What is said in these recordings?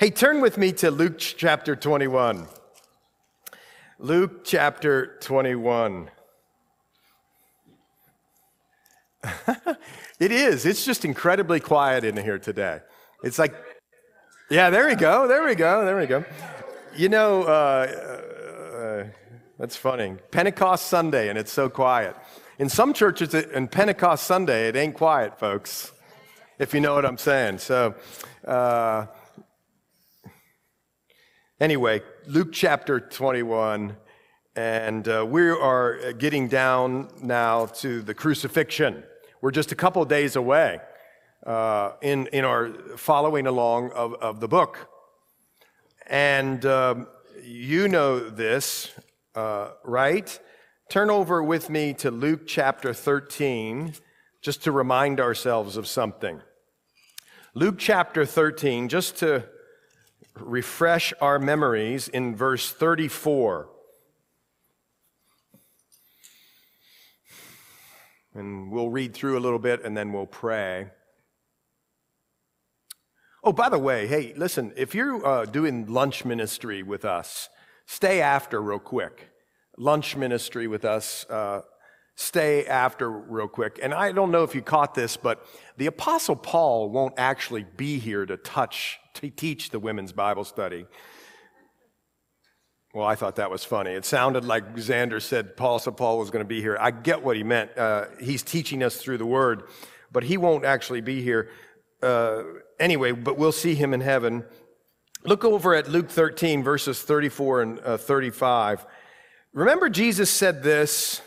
Hey, turn with me to Luke chapter 21. Luke chapter 21. it is. It's just incredibly quiet in here today. It's like, yeah, there we go. There we go. There we go. You know, uh, uh, that's funny. Pentecost Sunday, and it's so quiet. In some churches, in Pentecost Sunday, it ain't quiet, folks, if you know what I'm saying. So, uh, Anyway, Luke chapter 21, and uh, we are getting down now to the crucifixion. We're just a couple days away uh, in, in our following along of, of the book. And um, you know this, uh, right? Turn over with me to Luke chapter 13, just to remind ourselves of something. Luke chapter 13, just to refresh our memories in verse 34. And we'll read through a little bit and then we'll pray. Oh, by the way, hey, listen, if you're uh, doing lunch ministry with us, stay after real quick. Lunch ministry with us, uh, stay after real quick. And I don't know if you caught this, but the Apostle Paul won't actually be here to touch, to teach the women's Bible study. Well, I thought that was funny. It sounded like Xander said Paul said Paul was going to be here. I get what he meant. Uh, he's teaching us through the word, but he won't actually be here. Uh, anyway, but we'll see him in heaven. Look over at Luke 13, verses 34 and uh, 35. Remember, Jesus said this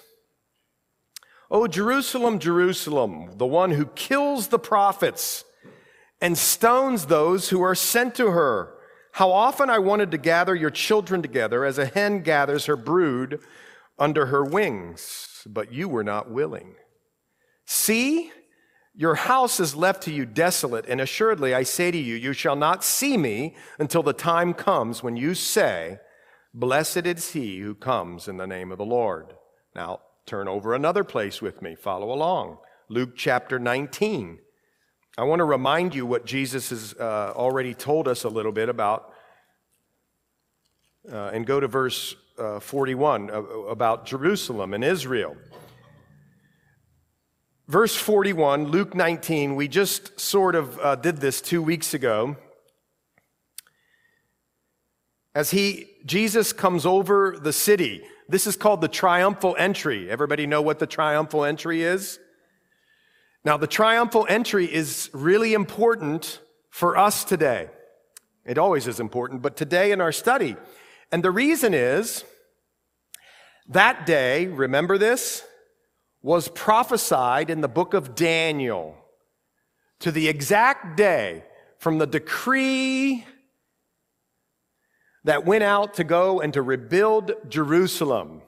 Oh, Jerusalem, Jerusalem, the one who kills the prophets and stones those who are sent to her. How often I wanted to gather your children together as a hen gathers her brood under her wings, but you were not willing. See, your house is left to you desolate, and assuredly I say to you, you shall not see me until the time comes when you say, Blessed is he who comes in the name of the Lord. Now, Turn over another place with me. Follow along. Luke chapter 19. I want to remind you what Jesus has uh, already told us a little bit about. Uh, and go to verse uh, 41 uh, about Jerusalem and Israel. Verse 41, Luke 19, we just sort of uh, did this two weeks ago. As he, Jesus comes over the city, this is called the triumphal entry. Everybody know what the triumphal entry is? Now, the triumphal entry is really important for us today. It always is important, but today in our study. And the reason is that day, remember this, was prophesied in the book of Daniel to the exact day from the decree that went out to go and to rebuild Jerusalem.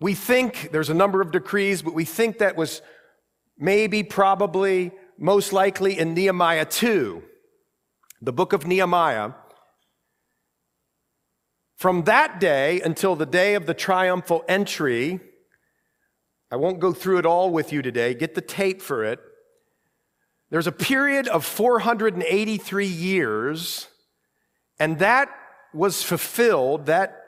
We think there's a number of decrees, but we think that was maybe, probably, most likely in Nehemiah 2, the book of Nehemiah. From that day until the day of the triumphal entry, I won't go through it all with you today, get the tape for it. There's a period of 483 years and that was fulfilled, that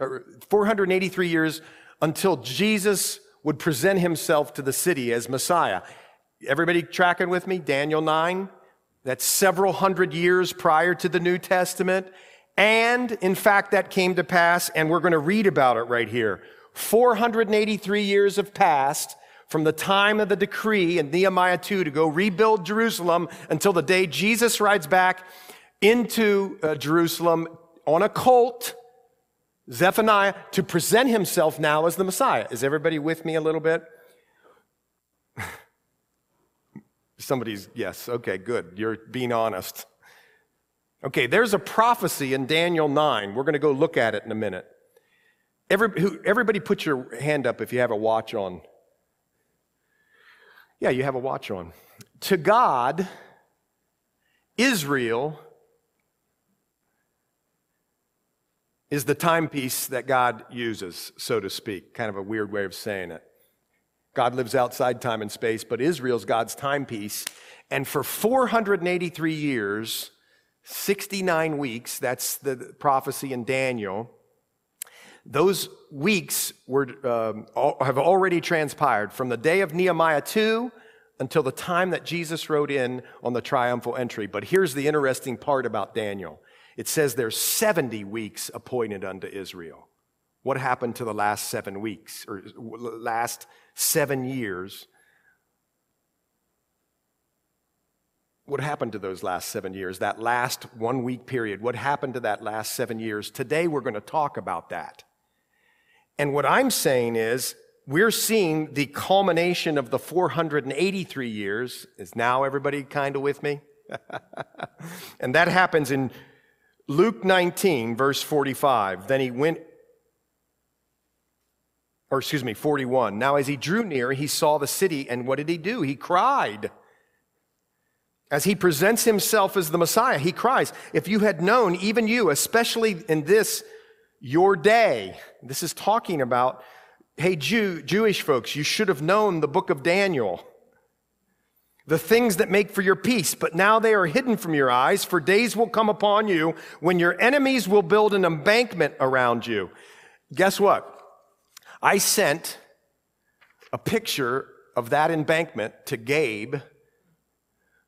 er, 483 years until Jesus would present himself to the city as Messiah. Everybody tracking with me? Daniel 9. That's several hundred years prior to the New Testament. And in fact, that came to pass, and we're going to read about it right here. 483 years have passed from the time of the decree in Nehemiah 2 to go rebuild Jerusalem until the day Jesus rides back into uh, Jerusalem on a colt, Zephaniah, to present himself now as the Messiah. Is everybody with me a little bit? Somebody's, yes, okay, good. You're being honest. Okay, there's a prophecy in Daniel 9. We're going to go look at it in a minute. Every, who, everybody put your hand up if you have a watch on. Yeah, you have a watch on. To God, Israel is the timepiece that God uses, so to speak. Kind of a weird way of saying it. God lives outside time and space, but Israel's God's timepiece. And for 483 years, 69 weeks, that's the prophecy in Daniel. Those weeks were, um, have already transpired from the day of Nehemiah 2 until the time that Jesus rode in on the triumphal entry. But here's the interesting part about Daniel it says there's 70 weeks appointed unto Israel. What happened to the last seven weeks or last seven years? What happened to those last seven years? That last one week period? What happened to that last seven years? Today we're going to talk about that. And what I'm saying is, we're seeing the culmination of the 483 years. Is now everybody kind of with me? and that happens in Luke 19, verse 45. Then he went, or excuse me, 41. Now, as he drew near, he saw the city, and what did he do? He cried. As he presents himself as the Messiah, he cries, If you had known, even you, especially in this your day, this is talking about, hey, Jew, Jewish folks, you should have known the book of Daniel, the things that make for your peace, but now they are hidden from your eyes, for days will come upon you when your enemies will build an embankment around you. Guess what? I sent a picture of that embankment to Gabe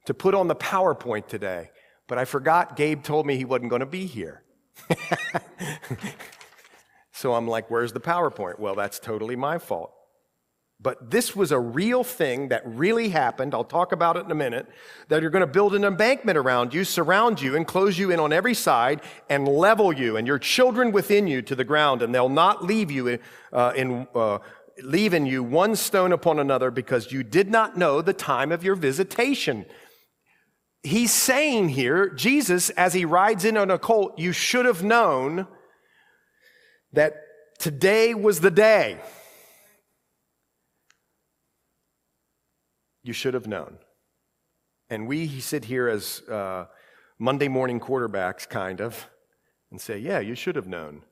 to put on the PowerPoint today, but I forgot Gabe told me he wasn't going to be here. so I'm like, where's the PowerPoint? Well, that's totally my fault. But this was a real thing that really happened. I'll talk about it in a minute. That you're going to build an embankment around you, surround you, and close you in on every side, and level you and your children within you to the ground, and they'll not leave you uh, in. Uh, leaving you one stone upon another because you did not know the time of your visitation he's saying here, Jesus, as he rides in on a colt, you should have known that today was the day. You should have known. And we sit here as uh, Monday morning quarterbacks, kind of, and say, yeah, you should have known.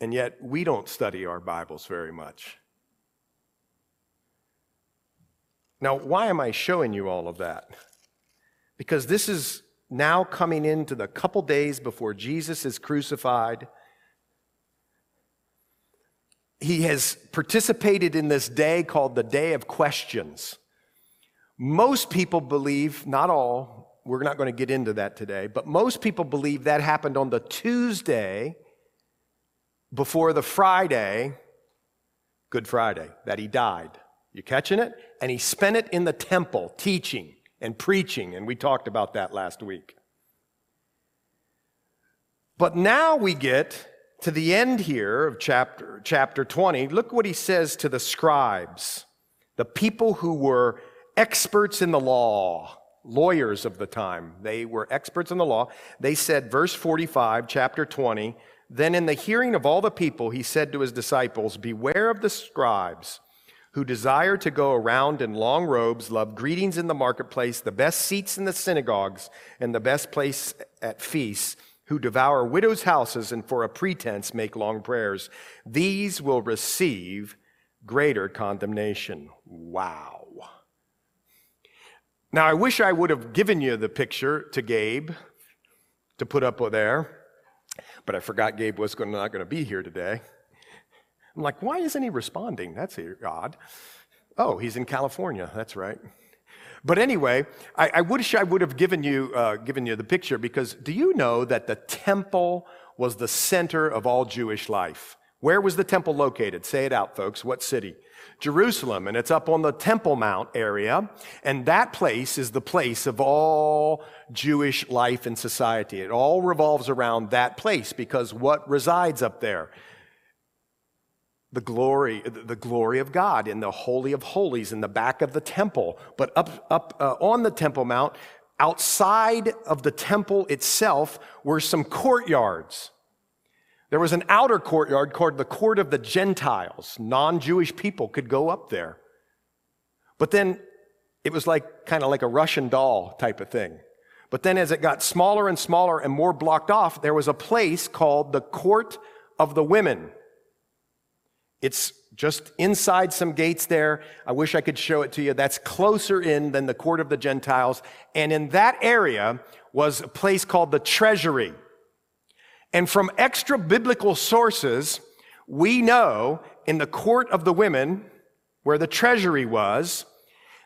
And yet, we don't study our Bibles very much. Now, why am I showing you all of that? because this is now coming into the couple days before Jesus is crucified. He has participated in this day called the Day of Questions. Most people believe, not all, we're not going to get into that today, but most people believe that happened on the Tuesday before the Friday, Good Friday, that he died. You catching it? And he spent it in the temple teaching and preaching, and we talked about that last week. But now we get to the end here of chapter, chapter 20. Look what he says to the scribes, the people who were experts in the law, lawyers of the time. They were experts in the law. They said, verse 45, chapter 20, then in the hearing of all the people, he said to his disciples, Beware of the scribes who desire to go around in long robes, love greetings in the marketplace, the best seats in the synagogues, and the best place at feasts, who devour widows' houses and for a pretense make long prayers. These will receive greater condemnation. Wow. Now, I wish I would have given you the picture to Gabe to put up there, but I forgot Gabe was not going to be here today. I'm like, why isn't he responding? That's odd. Oh, he's in California. That's right. But anyway, I, I wish I would have given you, uh, given you the picture because do you know that the temple was the center of all Jewish life? Where was the temple located? Say it out, folks. What city? Jerusalem, and it's up on the Temple Mount area. And that place is the place of all Jewish life and society. It all revolves around that place because what resides up there? the glory, the glory of God in the Holy of Holies in the back of the temple. But up, up uh, on the Temple Mount, outside of the temple itself, were some courtyards. There was an outer courtyard called the Court of the Gentiles. Non Jewish people could go up there. But then it was like kind of like a Russian doll type of thing. But then as it got smaller and smaller and more blocked off, there was a place called the Court of the Women. It's just inside some gates there. I wish I could show it to you. That's closer in than the court of the Gentiles. And in that area was a place called the treasury. And from extra biblical sources, we know in the court of the women, where the treasury was,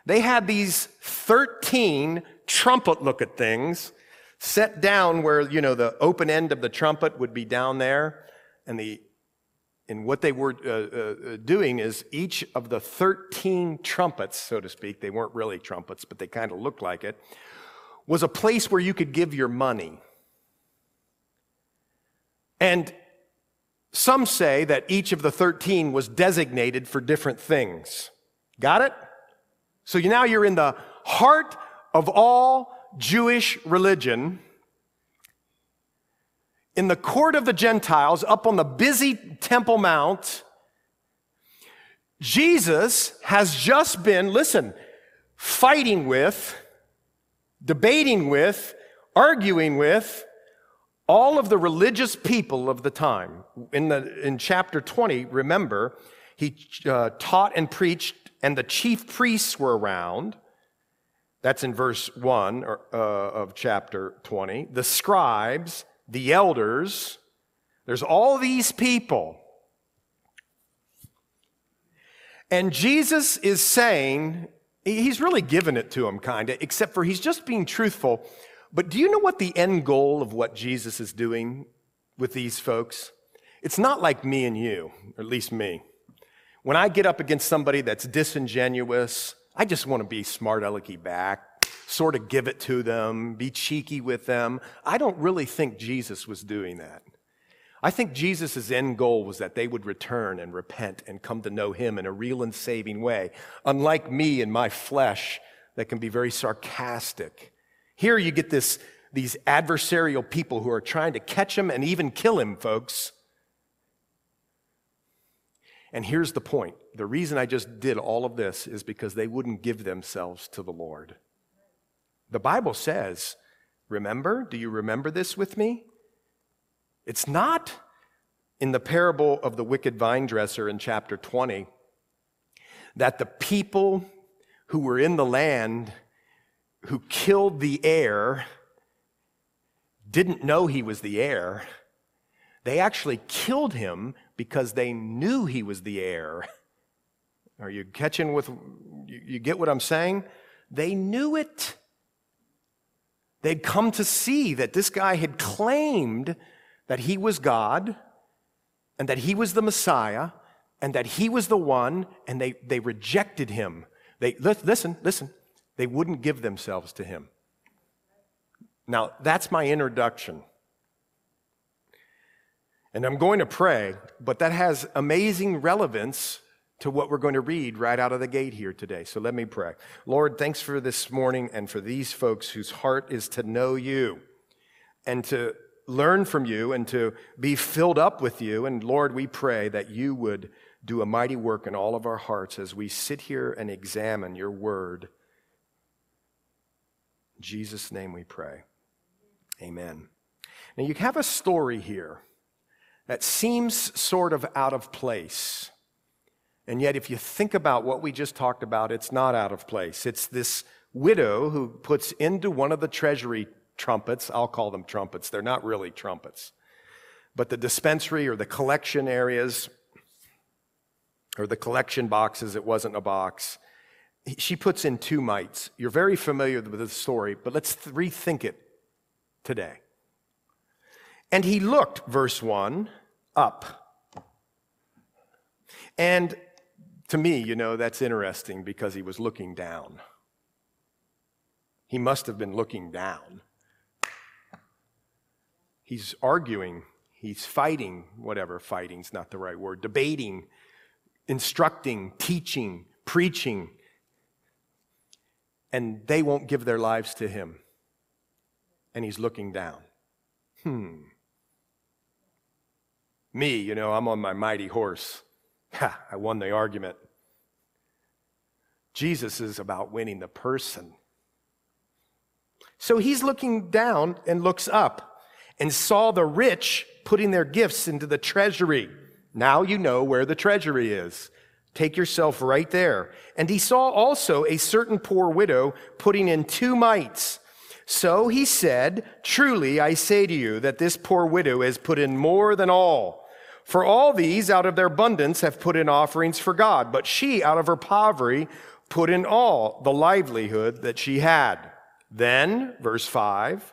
they had these 13 trumpet look at things set down where, you know, the open end of the trumpet would be down there. And the and what they were uh, uh, doing is each of the 13 trumpets, so to speak, they weren't really trumpets, but they kind of looked like it, was a place where you could give your money. And some say that each of the 13 was designated for different things. Got it? So now you're in the heart of all Jewish religion in the court of the Gentiles, up on the busy Temple Mount, Jesus has just been, listen, fighting with, debating with, arguing with all of the religious people of the time. In, the, in chapter 20, remember, he uh, taught and preached, and the chief priests were around. That's in verse 1 or, uh, of chapter 20. The scribes, the elders, there's all these people. And Jesus is saying, he's really giving it to them, kind of, except for he's just being truthful. But do you know what the end goal of what Jesus is doing with these folks? It's not like me and you, or at least me. When I get up against somebody that's disingenuous, I just want to be smart alecky back sort of give it to them, be cheeky with them. I don't really think Jesus was doing that. I think Jesus' end goal was that they would return and repent and come to know him in a real and saving way, unlike me and my flesh that can be very sarcastic. Here you get this, these adversarial people who are trying to catch him and even kill him, folks. And here's the point the reason I just did all of this is because they wouldn't give themselves to the Lord. The Bible says, remember? Do you remember this with me? It's not in the parable of the wicked vine dresser in chapter 20 that the people who were in the land who killed the heir didn't know he was the heir. They actually killed him because they knew he was the heir. Are you catching with, you get what I'm saying? They knew it. They'd come to see that this guy had claimed that he was God and that he was the Messiah and that he was the one, and they, they rejected him. They, listen, listen, they wouldn't give themselves to him. Now, that's my introduction. And I'm going to pray, but that has amazing relevance to what we're going to read right out of the gate here today. So let me pray. Lord, thanks for this morning and for these folks whose heart is to know you and to learn from you and to be filled up with you. And Lord, we pray that you would do a mighty work in all of our hearts as we sit here and examine your word. Jesus' name we pray. Amen. Now, you have a story here that seems sort of out of place. And yet, if you think about what we just talked about, it's not out of place. It's this widow who puts into one of the treasury trumpets, I'll call them trumpets, they're not really trumpets, but the dispensary or the collection areas or the collection boxes, it wasn't a box. She puts in two mites. You're very familiar with the story, but let's rethink it today. And he looked, verse 1, up. And to me, you know, that's interesting because he was looking down. He must have been looking down. He's arguing, he's fighting, whatever, fighting's not the right word, debating, instructing, teaching, preaching, and they won't give their lives to him. And he's looking down. Hmm. Me, you know, I'm on my mighty horse. Ha, I won the argument. Jesus is about winning the person. So he's looking down and looks up and saw the rich putting their gifts into the treasury. Now you know where the treasury is. Take yourself right there. And he saw also a certain poor widow putting in two mites. So he said, Truly I say to you that this poor widow has put in more than all. For all these out of their abundance have put in offerings for God, but she out of her poverty put in all the livelihood that she had. Then, verse 5,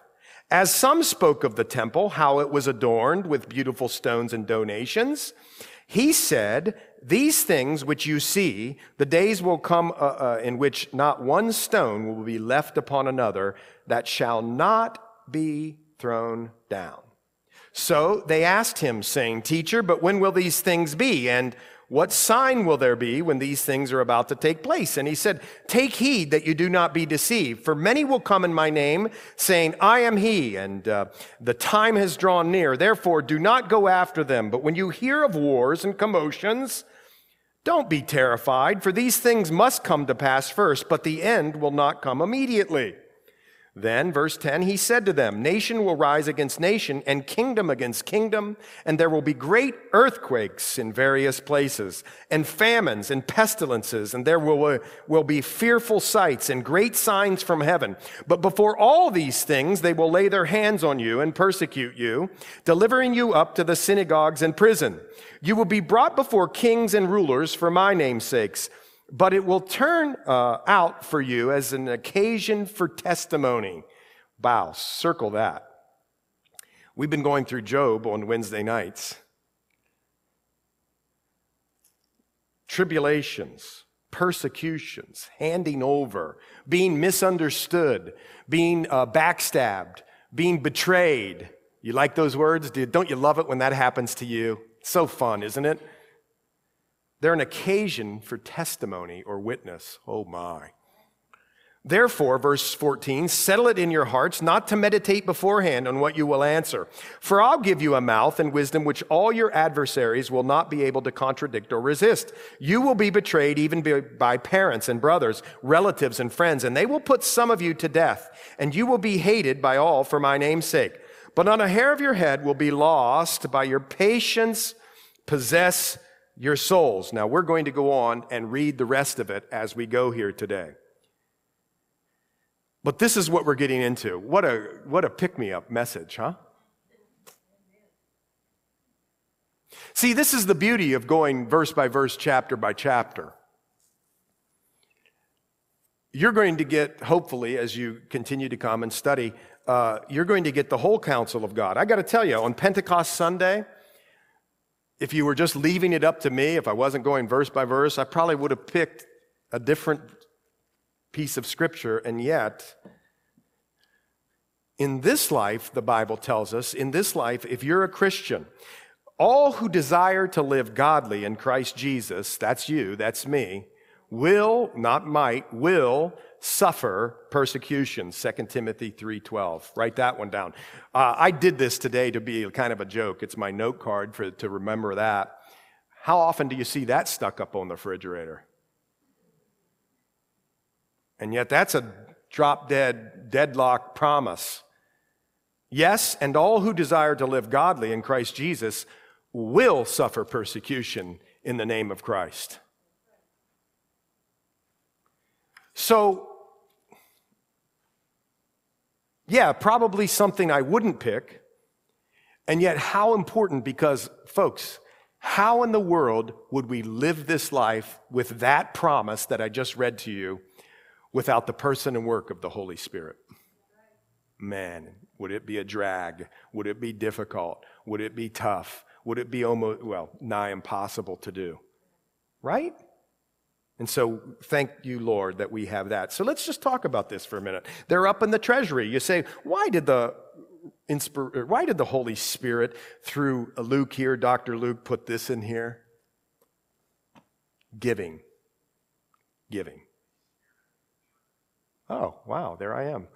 as some spoke of the temple, how it was adorned with beautiful stones and donations, he said, These things which you see, the days will come uh, uh, in which not one stone will be left upon another that shall not be thrown down. So they asked him, saying, Teacher, but when will these things be? And what sign will there be when these things are about to take place? And he said, Take heed that you do not be deceived, for many will come in my name, saying, I am he, and uh, the time has drawn near. Therefore, do not go after them. But when you hear of wars and commotions, don't be terrified, for these things must come to pass first, but the end will not come immediately. Then, verse 10, he said to them, Nation will rise against nation, and kingdom against kingdom, and there will be great earthquakes in various places, and famines and pestilences, and there will, will be fearful sights and great signs from heaven. But before all these things, they will lay their hands on you and persecute you, delivering you up to the synagogues and prison. You will be brought before kings and rulers for my name's sakes but it will turn uh, out for you as an occasion for testimony. Bow, circle that. We've been going through Job on Wednesday nights. Tribulations, persecutions, handing over, being misunderstood, being uh, backstabbed, being betrayed. You like those words? Don't you love it when that happens to you? so fun, isn't it? They're an occasion for testimony or witness. Oh my. Therefore, verse 14, settle it in your hearts not to meditate beforehand on what you will answer. For I'll give you a mouth and wisdom which all your adversaries will not be able to contradict or resist. You will be betrayed even by parents and brothers, relatives and friends, and they will put some of you to death, and you will be hated by all for my name's sake. But not a hair of your head will be lost by your patience. Possess your souls. Now, we're going to go on and read the rest of it as we go here today. But this is what we're getting into. What a, what a pick me up message, huh? See, this is the beauty of going verse by verse, chapter by chapter. You're going to get, hopefully, as you continue to come and study, uh, you're going to get the whole counsel of God. I got to tell you, on Pentecost Sunday, if you were just leaving it up to me, if I wasn't going verse by verse, I probably would have picked a different piece of scripture. And yet, in this life, the Bible tells us, in this life, if you're a Christian, all who desire to live godly in Christ Jesus, that's you, that's me, will, not might, will suffer persecution 2 timothy 3.12 write that one down. Uh, i did this today to be kind of a joke. It's my note card for, to remember that. How often do you see that stuck up on the refrigerator? And yet that's a drop dead deadlock promise. Yes and all who desire to live godly in christ jesus will suffer persecution in the name of christ so, yeah, probably something I wouldn't pick. And yet, how important because, folks, how in the world would we live this life with that promise that I just read to you without the person and work of the Holy Spirit? Man, would it be a drag? Would it be difficult? Would it be tough? Would it be almost, well, nigh impossible to do? Right? And so, thank you, Lord, that we have that. So, let's just talk about this for a minute. They're up in the treasury. You say, why did the why did the Holy Spirit, through Luke here, Dr. Luke, put this in here? Giving. Giving. Oh, wow, there I am.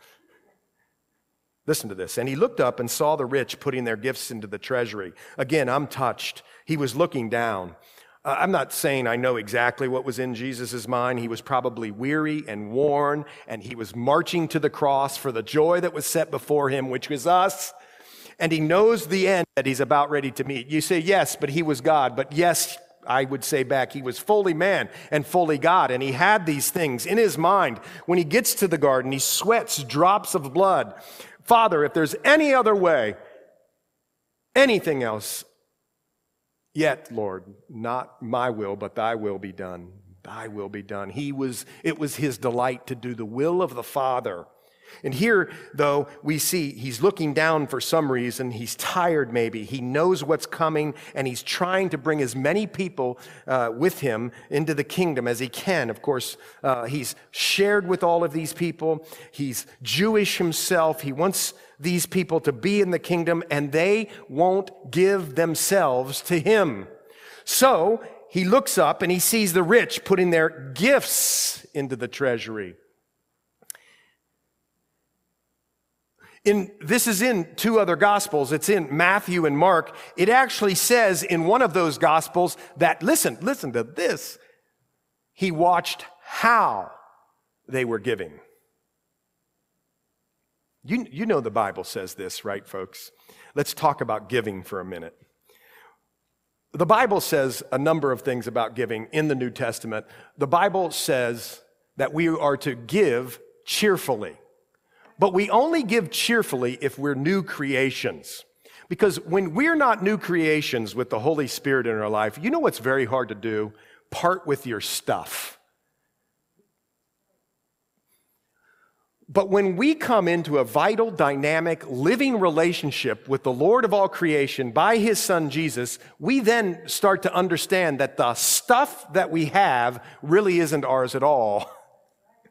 Listen to this. And he looked up and saw the rich putting their gifts into the treasury. Again, I'm touched. He was looking down. Uh, I'm not saying I know exactly what was in Jesus' mind. He was probably weary and worn, and he was marching to the cross for the joy that was set before him, which was us. And he knows the end that he's about ready to meet. You say, yes, but he was God. But yes, I would say back, he was fully man and fully God. And he had these things in his mind. When he gets to the garden, he sweats drops of blood. Father, if there's any other way, anything else, yet, Lord, not my will, but thy will be done. Thy will be done. He was, it was his delight to do the will of the Father. And here, though, we see he's looking down for some reason. He's tired, maybe. He knows what's coming, and he's trying to bring as many people uh, with him into the kingdom as he can. Of course, uh, he's shared with all of these people. He's Jewish himself. He wants these people to be in the kingdom, and they won't give themselves to him. So he looks up and he sees the rich putting their gifts into the treasury. In, this is in two other gospels. It's in Matthew and Mark. It actually says in one of those gospels that, listen, listen to this. He watched how they were giving. You, you know the Bible says this, right, folks? Let's talk about giving for a minute. The Bible says a number of things about giving in the New Testament. The Bible says that we are to give cheerfully. But we only give cheerfully if we're new creations. Because when we're not new creations with the Holy Spirit in our life, you know what's very hard to do? Part with your stuff. But when we come into a vital, dynamic, living relationship with the Lord of all creation by his son Jesus, we then start to understand that the stuff that we have really isn't ours at all.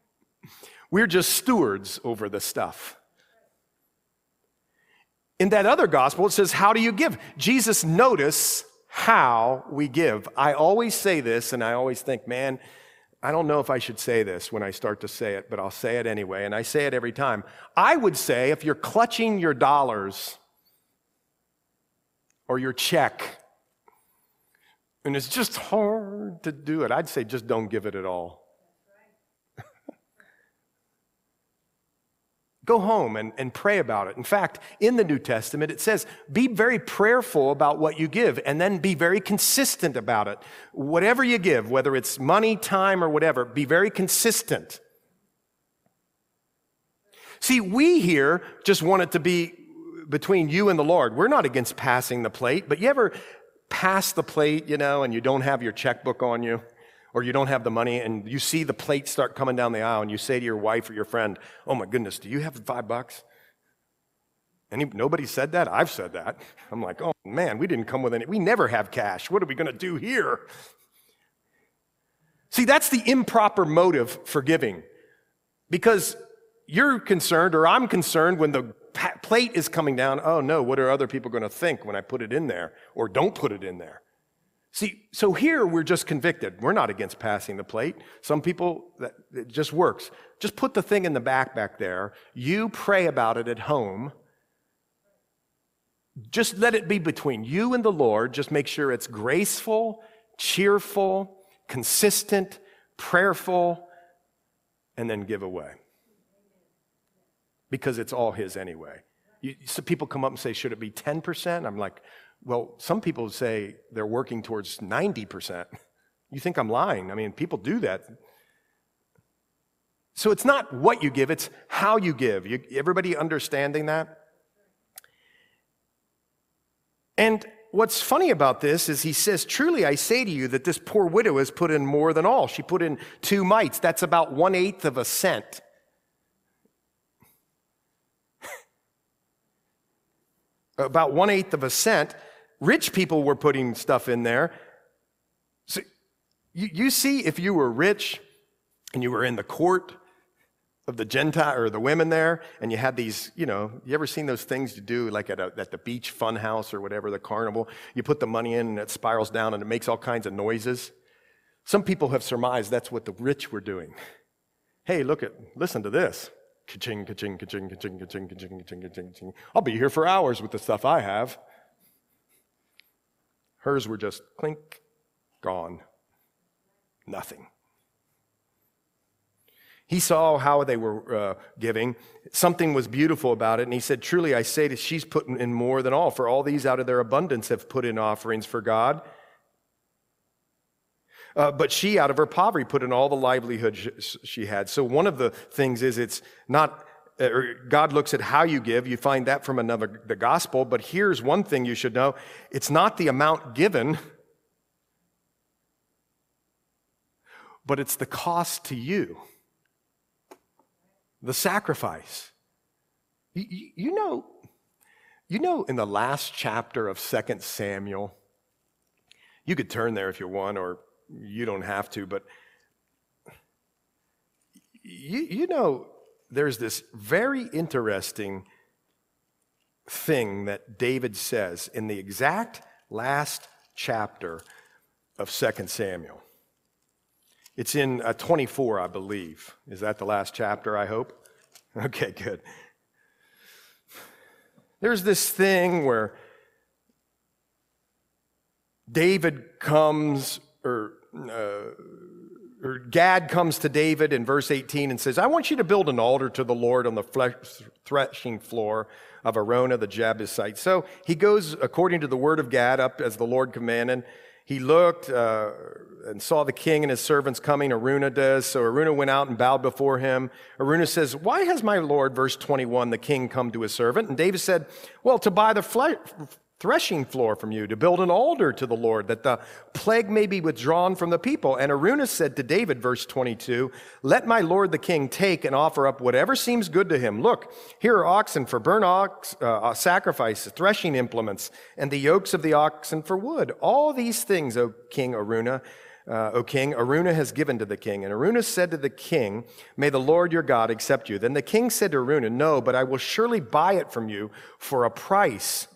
We're just stewards over the stuff. In that other gospel, it says, How do you give? Jesus notice how we give. I always say this, and I always think, man, I don't know if I should say this when I start to say it, but I'll say it anyway, and I say it every time. I would say if you're clutching your dollars or your check, and it's just hard to do it, I'd say just don't give it at all. Go home and, and pray about it. In fact, in the New Testament, it says, be very prayerful about what you give and then be very consistent about it. Whatever you give, whether it's money, time, or whatever, be very consistent. See, we here just want it to be between you and the Lord. We're not against passing the plate, but you ever pass the plate, you know, and you don't have your checkbook on you? Or you don't have the money and you see the plate start coming down the aisle and you say to your wife or your friend, Oh my goodness, do you have five bucks? Any, nobody said that? I've said that. I'm like, Oh man, we didn't come with any, we never have cash. What are we going to do here? See, that's the improper motive for giving because you're concerned or I'm concerned when the plate is coming down. Oh no, what are other people going to think when I put it in there or don't put it in there? See, so here we're just convicted. We're not against passing the plate. Some people, that, it just works. Just put the thing in the back back there. You pray about it at home. Just let it be between you and the Lord. Just make sure it's graceful, cheerful, consistent, prayerful, and then give away. Because it's all His anyway. You, so people come up and say, Should it be 10%? I'm like, well, some people say they're working towards 90%. You think I'm lying? I mean, people do that. So it's not what you give, it's how you give. You, everybody understanding that? And what's funny about this is he says, Truly I say to you that this poor widow has put in more than all. She put in two mites. That's about one eighth of a cent. about one eighth of a cent. Rich people were putting stuff in there. So you, you see, if you were rich and you were in the court of the Gentile or the women there, and you had these, you know, you ever seen those things you do like at, a, at the beach fun house or whatever, the carnival? You put the money in and it spirals down and it makes all kinds of noises. Some people have surmised that's what the rich were doing. Hey, look at, listen to this. Ka-ching, ka-ching, ka-ching, ka-ching, ka-ching, ka-ching, ka-ching, ka-ching, ka-ching. I'll be here for hours with the stuff I have. Hers were just clink, gone, nothing. He saw how they were uh, giving. Something was beautiful about it. And he said, Truly, I say that she's putting in more than all, for all these out of their abundance have put in offerings for God. Uh, but she, out of her poverty, put in all the livelihood sh- she had. So one of the things is it's not, uh, God looks at how you give. You find that from another, the gospel. But here's one thing you should know it's not the amount given, but it's the cost to you, the sacrifice. You, you, know, you know, in the last chapter of 2 Samuel, you could turn there if you want, or you don't have to, but you, you know, there's this very interesting thing that David says in the exact last chapter of 2 Samuel. It's in uh, 24, I believe. Is that the last chapter, I hope? Okay, good. There's this thing where David comes, or, uh, or Gad comes to David in verse 18 and says, I want you to build an altar to the Lord on the threshing floor of Araunah the Jebusite. So he goes according to the word of Gad up as the Lord commanded. He looked uh, and saw the king and his servants coming. Araunah does. So Araunah went out and bowed before him. Araunah says, Why has my Lord, verse 21, the king come to his servant? And David said, Well, to buy the threshing floor from you, to build an altar to the Lord, that the plague may be withdrawn from the people. And Araunah said to David, verse 22, Let my lord the king take and offer up whatever seems good to him. Look, here are oxen for burnt ox, uh, uh sacrifices, threshing implements, and the yokes of the oxen for wood. All these things, O King Araunah, uh, O king, Araunah has given to the king. And Araunah said to the king, May the Lord your God accept you. Then the king said to Araunah, No, but I will surely buy it from you for a price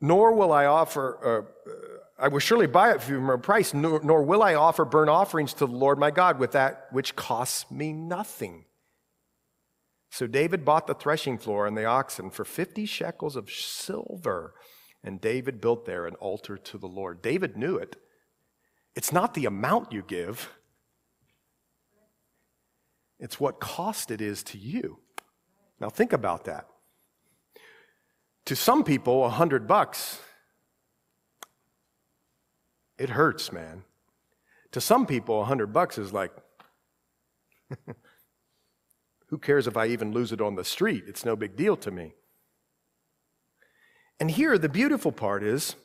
nor will I offer, uh, I will surely buy it for a price, nor, nor will I offer burnt offerings to the Lord my God with that which costs me nothing. So David bought the threshing floor and the oxen for 50 shekels of silver. And David built there an altar to the Lord. David knew it. It's not the amount you give, it's what cost it is to you. Now think about that. To some people, a hundred bucks, it hurts, man. To some people, a hundred bucks is like, who cares if I even lose it on the street? It's no big deal to me. And here, the beautiful part is,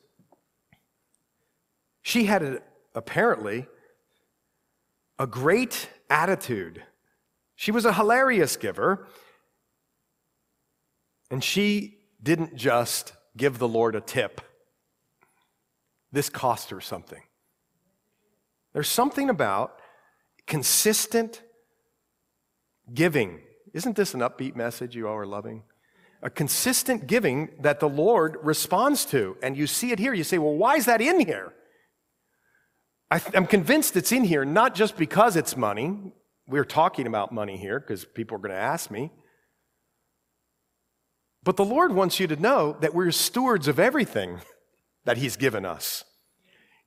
she had a, apparently a great attitude. She was a hilarious giver, and she didn't just give the Lord a tip. This cost her something. There's something about consistent giving. Isn't this an upbeat message you all are loving? A consistent giving that the Lord responds to. And you see it here. You say, well, why is that in here? I am convinced it's in here not just because it's money. We're talking about money here because people are going to ask me. But the Lord wants you to know that we're stewards of everything that He's given us,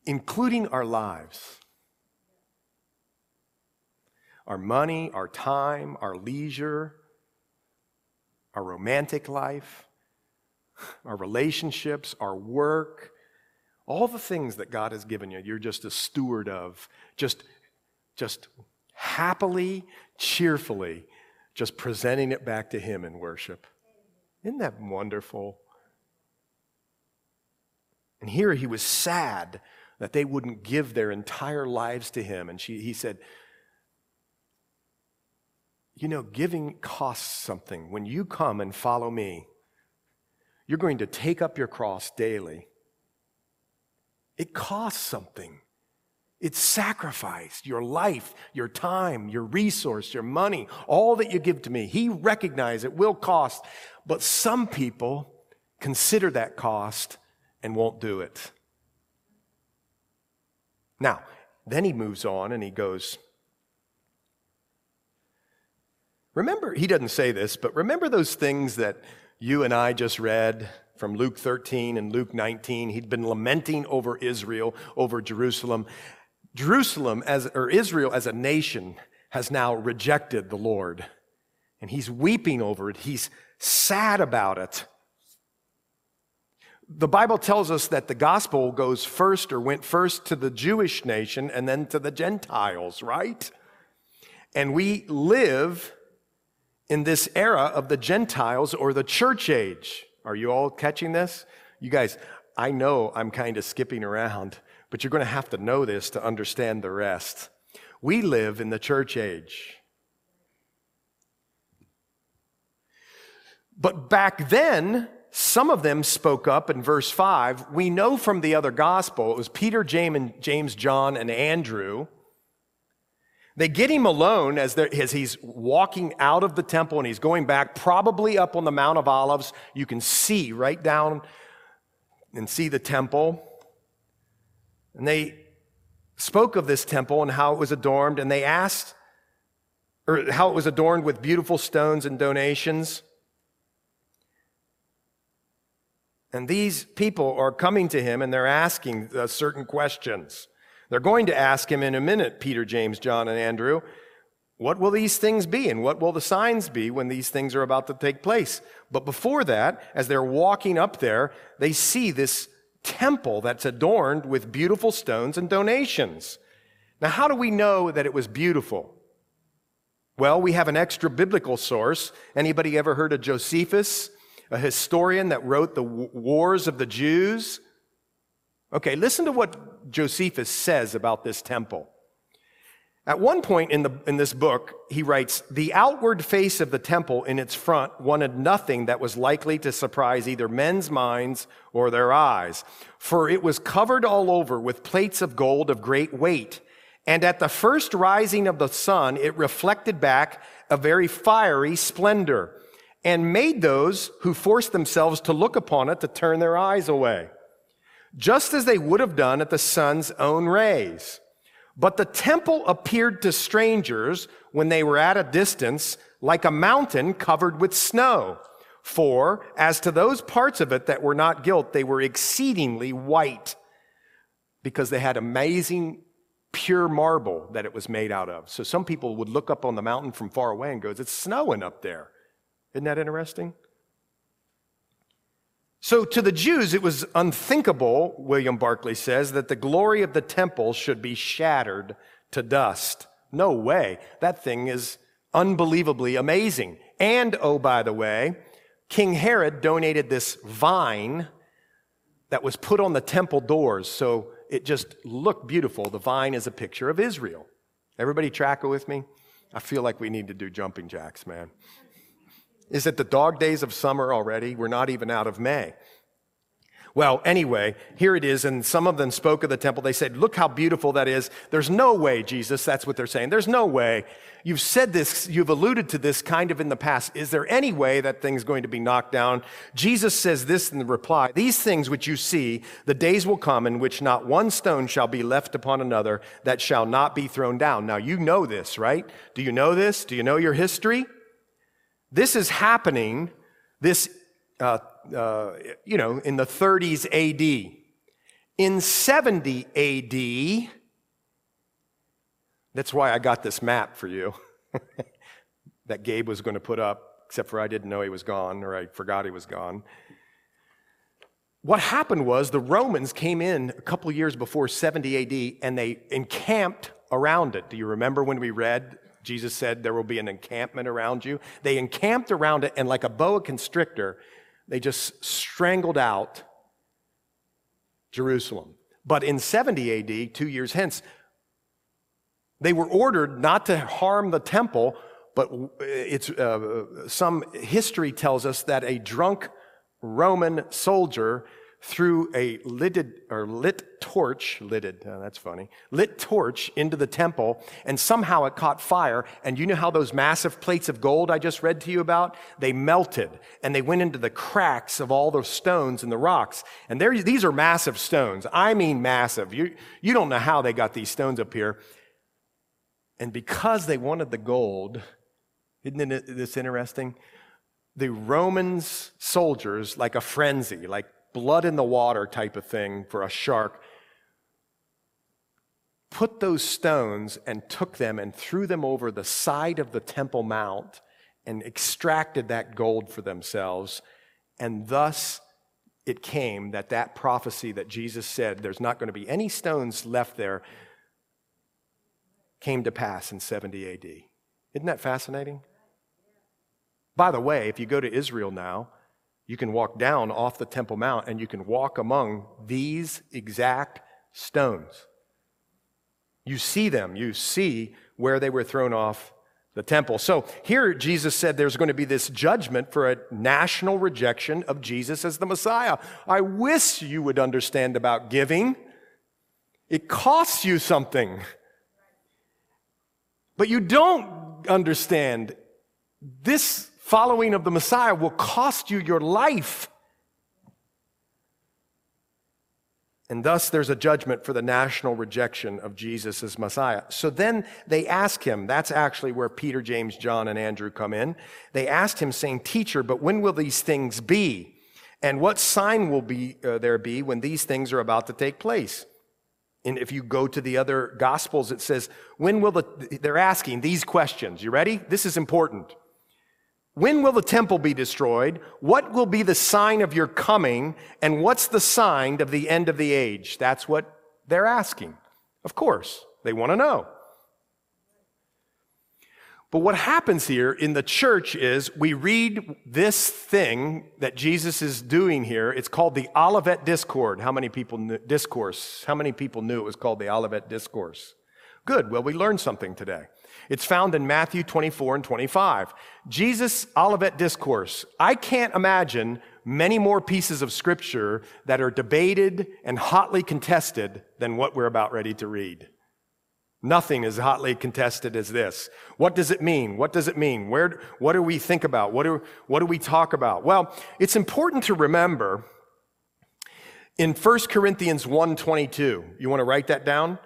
including our lives. Our money, our time, our leisure, our romantic life, our relationships, our work, all the things that God has given you, you're just a steward of. Just, just happily, cheerfully, just presenting it back to Him in worship. Isn't that wonderful? And here he was sad that they wouldn't give their entire lives to him. And she, he said, You know, giving costs something. When you come and follow me, you're going to take up your cross daily. It costs something. It's sacrificed your life, your time, your resource, your money, all that you give to me. He recognized it will cost, but some people consider that cost and won't do it. Now, then he moves on and he goes, Remember, he doesn't say this, but remember those things that you and I just read from Luke 13 and Luke 19? He'd been lamenting over Israel, over Jerusalem. Jerusalem as, or Israel as a nation has now rejected the Lord. And he's weeping over it. He's sad about it. The Bible tells us that the gospel goes first or went first to the Jewish nation and then to the Gentiles, right? And we live in this era of the Gentiles or the church age. Are you all catching this? You guys, I know I'm kind of skipping around, but you're going to have to know this to understand the rest. We live in the church age. But back then, some of them spoke up in verse 5. We know from the other gospel, it was Peter, James, John, and Andrew. They get him alone as, as, he's walking out of the temple and he's going back, probably up on the Mount of Olives. You can see right down and see the temple. And they spoke of this temple and how it was adorned, and they asked, or how it was adorned with beautiful stones and donations. And these people are coming to him and they're asking uh, certain questions. They're going to ask him in a minute, Peter, James, John, and Andrew, what will these things be and what will the signs be when these things are about to take place? But before that, as they're walking up there, they see this temple that's adorned with beautiful stones and donations. Now, how do we know that it was beautiful? Well, we have an extra biblical source. Anybody ever heard of Josephus, a historian that wrote the Wars of the Jews? Okay, listen to what Josephus says about this temple. At one point in, the, in this book, he writes, The outward face of the temple in its front wanted nothing that was likely to surprise either men's minds or their eyes, for it was covered all over with plates of gold of great weight. And at the first rising of the sun, it reflected back a very fiery splendor and made those who forced themselves to look upon it to turn their eyes away, just as they would have done at the sun's own rays. But the temple appeared to strangers when they were at a distance like a mountain covered with snow. For as to those parts of it that were not gilt, they were exceedingly white because they had amazing pure marble that it was made out of. So some people would look up on the mountain from far away and goes, it's snowing up there. Isn't that interesting? So, to the Jews, it was unthinkable, William Barclay says, that the glory of the temple should be shattered to dust. No way. That thing is unbelievably amazing. And, oh, by the way, King Herod donated this vine that was put on the temple doors, so it just looked beautiful. The vine is a picture of Israel. Everybody tracking with me? I feel like we need to do jumping jacks, man. Is it the dog days of summer already? We're not even out of May. Well, anyway, here it is, and some of them spoke of the temple. They said, Look how beautiful that is. There's no way, Jesus, that's what they're saying. There's no way. You've said this, you've alluded to this kind of in the past. Is there any way that thing's going to be knocked down? Jesus says this in the reply These things which you see, the days will come in which not one stone shall be left upon another that shall not be thrown down. Now, you know this, right? Do you know this? Do you know your history? This is happening, this, uh, uh, you know, in the 30s AD. In 70 AD, that's why I got this map for you that Gabe was going to put up, except for I didn't know he was gone or I forgot he was gone. What happened was the Romans came in a couple years before 70 AD and they encamped around it. Do you remember when we read Jesus said there will be an encampment around you. They encamped around it, and like a boa constrictor, they just strangled out Jerusalem. But in 70 AD, two years hence, they were ordered not to harm the temple, but it's, uh, some history tells us that a drunk Roman soldier threw a lidded or lit torch, lidded, oh, that's funny, lit torch into the temple, and somehow it caught fire. And you know how those massive plates of gold I just read to you about? They melted and they went into the cracks of all those stones and the rocks. And there, these are massive stones. I mean massive. You, you don't know how they got these stones up here. And because they wanted the gold, isn't this interesting? The Romans soldiers, like a frenzy, like blood in the water type of thing for a shark, put those stones and took them and threw them over the side of the Temple Mount and extracted that gold for themselves. And thus, it came that that prophecy that Jesus said there's not going to be any stones left there came to pass in 70 AD. Isn't that fascinating? By the way, if you go to Israel now, you can walk down off the Temple Mount and you can walk among these exact stones. You see them, you see where they were thrown off the temple. So here Jesus said there's going to be this judgment for a national rejection of Jesus as the Messiah. I wish you would understand about giving. It costs you something. But you don't understand this following of the Messiah will cost you your life. And thus, there's a judgment for the national rejection of Jesus as Messiah. So then they ask him, that's actually where Peter, James, John, and Andrew come in. They asked him, saying, Teacher, but when will these things be? And what sign will be, uh, there be when these things are about to take place? And if you go to the other gospels, it says, when will the, they're asking these questions. You ready? This is important. When will the temple be destroyed? What will be the sign of your coming? And what's the sign of the end of the age? That's what they're asking. Of course, they want to know. But what happens here in the church is we read this thing that Jesus is doing here. It's called the Olivet Discord. How many people knew, discourse? How many people knew it was called the Olivet Discourse? Good. Well, we learned something today. It's found in Matthew 24 and 25. Jesus' Olivet Discourse. I can't imagine many more pieces of scripture that are debated and hotly contested than what we're about ready to read. Nothing is hotly contested as this. What does it mean? What does it mean? Where, what do we think about? What do, what do we talk about? Well, it's important to remember in 1 Corinthians 1.22, you want to write that down?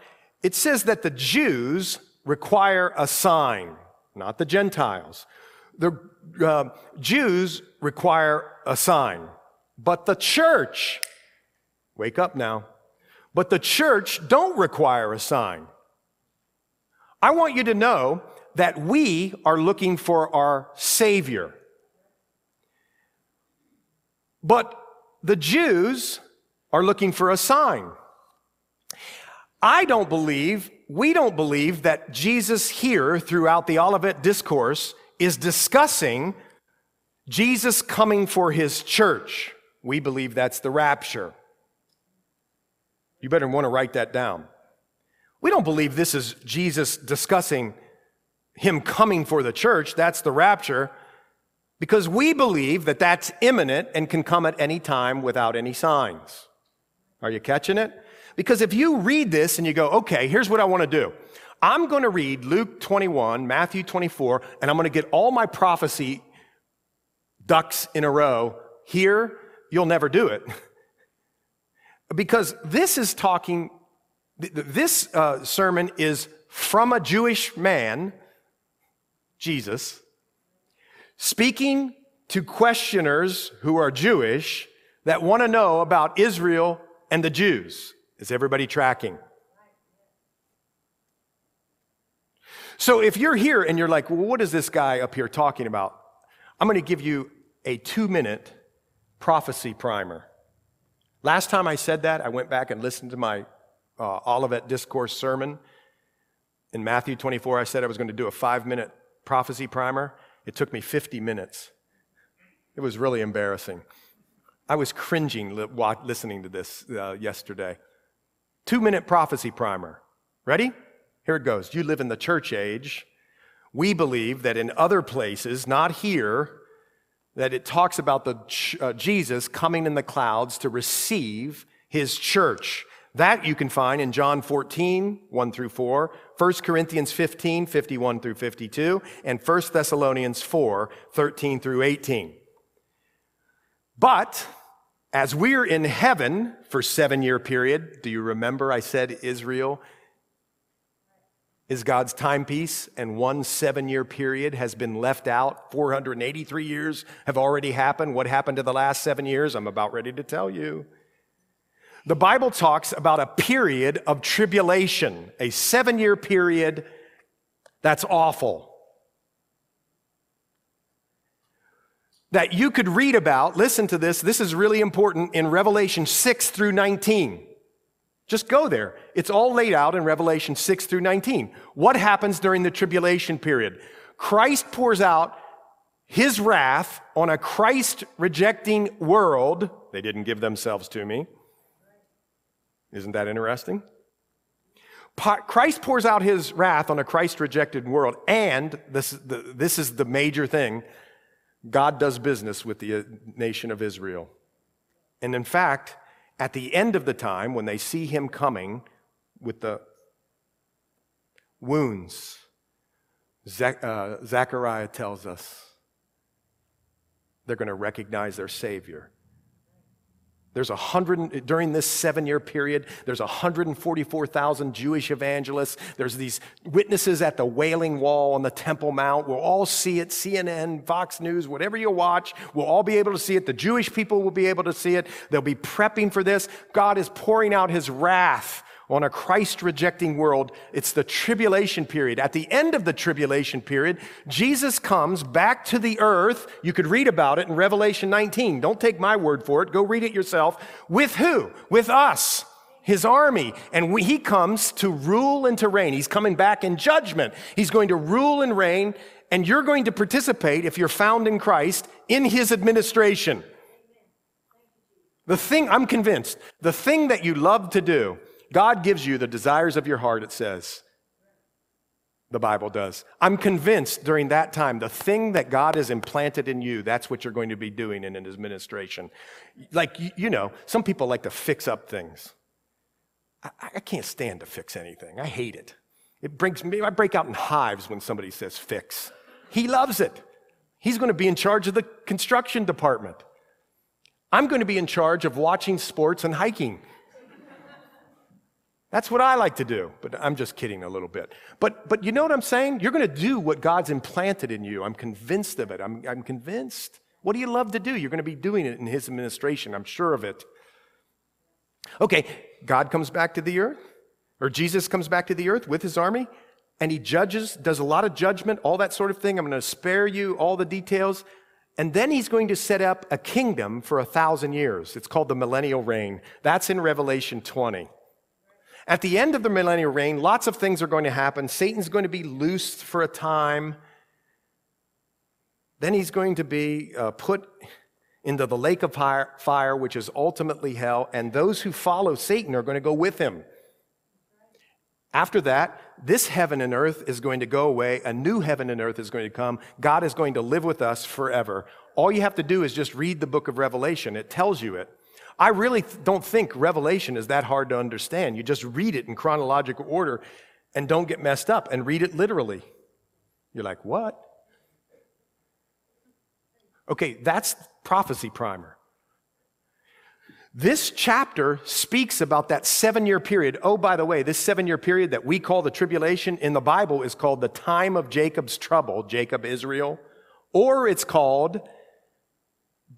It says that the Jews require a sign, not the Gentiles. The uh, Jews require a sign, but the church, wake up now, but the church don't require a sign. I want you to know that we are looking for our Savior. But the Jews are looking for a sign. I don't believe we don't believe that Jesus here throughout the Olivet Discourse is discussing Jesus coming for his church. We believe that's the rapture. You better want to write that down. We don't believe this is Jesus discussing him coming for the church. That's the rapture. Because we believe that that's imminent and can come at any time without any signs. Are you catching it? Because if you read this and you go, okay, here's what I want to do. I'm going to read Luke 21, Matthew 24, and I'm going to get all my prophecy ducks in a row here, you'll never do it. because this is talking, this uh, sermon is from a Jewish man, Jesus, speaking to questioners who are Jewish that want to know about Israel and the Jews. Is everybody tracking? So if you're here and you're like, well, what is this guy up here talking about? I'm going to give you a two minute prophecy primer. Last time I said that, I went back and listened to my uh, Olivet Discourse sermon. In Matthew 24, I said I was going to do a five minute prophecy primer. It took me 50 minutes. It was really embarrassing. I was cringing listening to this uh, yesterday. Two minute prophecy primer. Ready? Here it goes. You live in the church age. We believe that in other places, not here, that it talks about the uh, Jesus coming in the clouds to receive his church. That you can find in John 14, 1 through 4, 1 Corinthians 15, 51 through 52, and 1 Thessalonians 4, 13 through 18. But as we're in heaven for seven year period, do you remember I said Israel is God's timepiece and one seven year period has been left out? 483 years have already happened. What happened to the last seven years? I'm about ready to tell you. The Bible talks about a period of tribulation, a seven year period that's awful. That you could read about. Listen to this. This is really important in Revelation 6 through 19. Just go there. It's all laid out in Revelation 6 through 19. What happens during the tribulation period? Christ pours out his wrath on a Christ rejecting world. They didn't give themselves to me. Isn't that interesting? Christ pours out his wrath on a Christ rejected world, and this, this is the major thing God does business with the uh, nation of Israel. And in fact, at the end of the time, when they see him coming with the wounds, uh, Zechariah tells us they're going to recognize their Savior. There's a hundred, during this seven year period, there's 144,000 Jewish evangelists. There's these witnesses at the Wailing Wall on the Temple Mount. We'll all see it. CNN, Fox News, whatever you watch, we'll all be able to see it. The Jewish people will be able to see it. They'll be prepping for this. God is pouring out his wrath on a Christ rejecting world. It's the tribulation period. At the end of the tribulation period, Jesus comes back to the earth. You could read about it in Revelation 19. Don't take my word for it. Go read it yourself. With who? With us. His army. And he comes to rule and to reign. He's coming back in judgment. He's going to rule and reign. And you're going to participate, if you're found in Christ, in his administration. The thing, I'm convinced, the thing that you love to do God gives you the desires of your heart, it says. The Bible does. I'm convinced during that time, the thing that God has implanted in you, that's what you're going to be doing in his administration. Like, you know, some people like to fix up things. I, I can't stand to fix anything. I hate it. It brings me, I break out in hives when somebody says fix. He loves it. He's going to be in charge of the construction department. I'm going to be in charge of watching sports and hiking. That's what I like to do, but I'm just kidding a little bit. But, but you know what I'm saying? You're going to do what God's implanted in you. I'm convinced of it. I'm, I'm convinced. What do you love to do? You're going to be doing it in His administration. I'm sure of it. Okay, God comes back to the earth, or Jesus comes back to the earth with His army, and He judges, does a lot of judgment, all that sort of thing. I'm going to spare you all the details. And then he's going to set up a kingdom for a thousand years. It's called the millennial reign. That's in Revelation 20. At the end of the millennial reign, lots of things are going to happen. Satan's going to be loosed for a time. Then he's going to be uh, put into the lake of fire, which is ultimately hell, and those who follow Satan are going to go with him. After that, this heaven and earth is going to go away. A new heaven and earth is going to come. God is going to live with us forever. All you have to do is just read the book of Revelation. It tells you it. I really don't think Revelation is that hard to understand. You just read it in chronological order and don't get messed up and read it literally. You're like, what? Okay, that's prophecy primer. This chapter speaks about that seven year period. Oh, by the way, this seven year period that we call the tribulation in the Bible is called the time of Jacob's trouble, Jacob, Israel, or it's called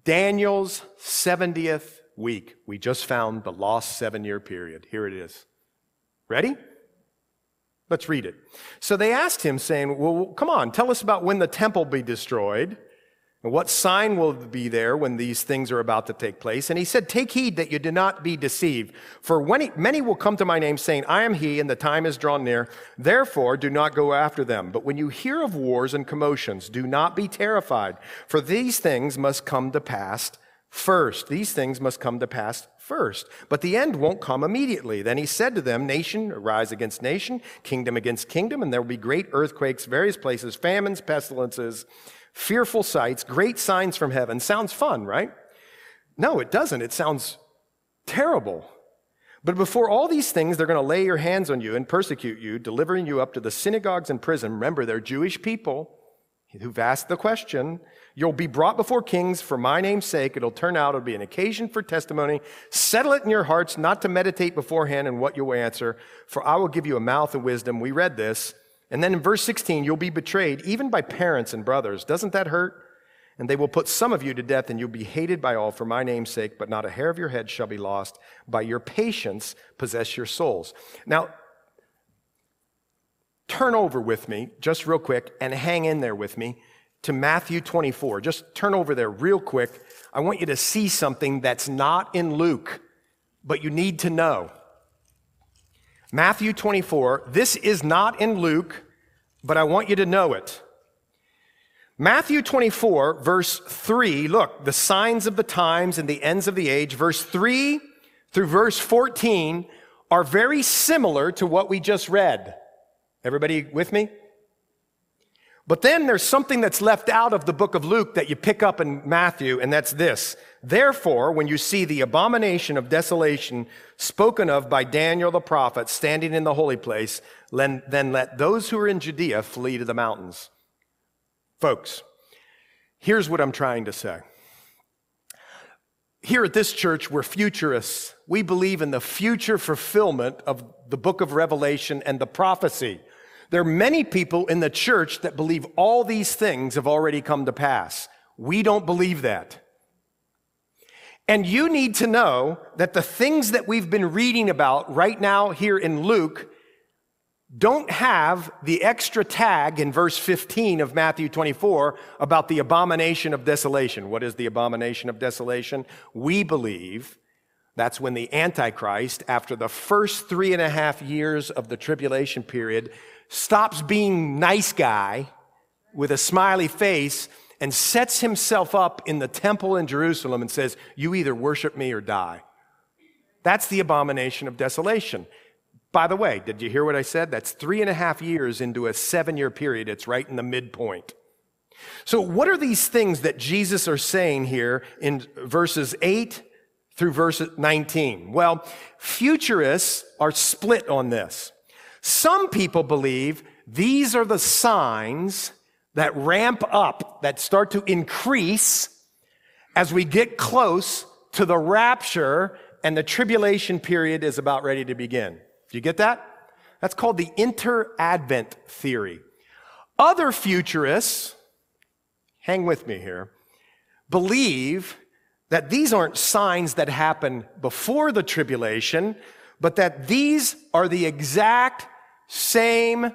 Daniel's 70th week, we just found the lost seven year period. Here it is. Ready? Let's read it. So they asked him, saying, Well, come on, tell us about when the temple be destroyed. And what sign will be there when these things are about to take place? And he said, Take heed that you do not be deceived. For when many will come to my name, saying, I am he, and the time is drawn near. Therefore, do not go after them. But when you hear of wars and commotions, do not be terrified. For these things must come to pass first. These things must come to pass first. But the end won't come immediately. Then he said to them, Nation arise against nation, kingdom against kingdom, and there will be great earthquakes, various places, famines, pestilences, fearful sights, great signs from heaven. Sounds fun, right? No, it doesn't. It sounds terrible. But before all these things, they're going to lay your hands on you and persecute you, delivering you up to the synagogues and prison. Remember, they're Jewish people who've asked the question. You'll be brought before kings for my name's sake. It'll turn out it'll be an occasion for testimony. Settle it in your hearts not to meditate beforehand in what you'll answer, for I will give you a mouth of wisdom. We read this. And then in verse 16, you'll be betrayed even by parents and brothers. Doesn't that hurt? And they will put some of you to death, and you'll be hated by all for my name's sake, but not a hair of your head shall be lost. By your patience, possess your souls. Now, turn over with me, just real quick, and hang in there with me to Matthew 24. Just turn over there real quick. I want you to see something that's not in Luke, but you need to know. Matthew 24. This is not in Luke, but I want you to know it. Matthew 24, verse 3, look, the signs of the times and the ends of the age, verse 3 through verse 14 are very similar to what we just read. Everybody with me? But then there's something that's left out of the book of Luke that you pick up in Matthew, and that's this. Therefore, when you see the abomination of desolation spoken of by Daniel the prophet standing in the holy place, then let those who are in Judea flee to the mountains. Folks, here's what I'm trying to say. Here at this church, we're futurists. We believe in the future fulfillment of the book of Revelation and the prophecy. There are many people in the church that believe all these things have already come to pass. We don't believe that. And you need to know that the things that we've been reading about right now here in Luke don't have the extra tag in verse 15 of Matthew 24 about the abomination of desolation. What is the abomination of desolation? We believe that's when the Antichrist, after the first three and a half years of the tribulation period, stops being nice guy with a smiley face and sets himself up in the temple in Jerusalem and says, You either worship me or die. That's the abomination of desolation. By the way, did you hear what I said? That's three and a half years into a seven year period. It's right in the midpoint. So, what are these things that Jesus are saying here in verses 8 through verse 19? Well, futurists are split on this. Some people believe these are the signs that ramp up, that start to increase as we get close to the rapture and the tribulation period is about ready to begin. Do you get that? That's called the inter-advent theory. Other futurists, hang with me here, believe that these aren't signs that happen before the tribulation, but that these are the exact same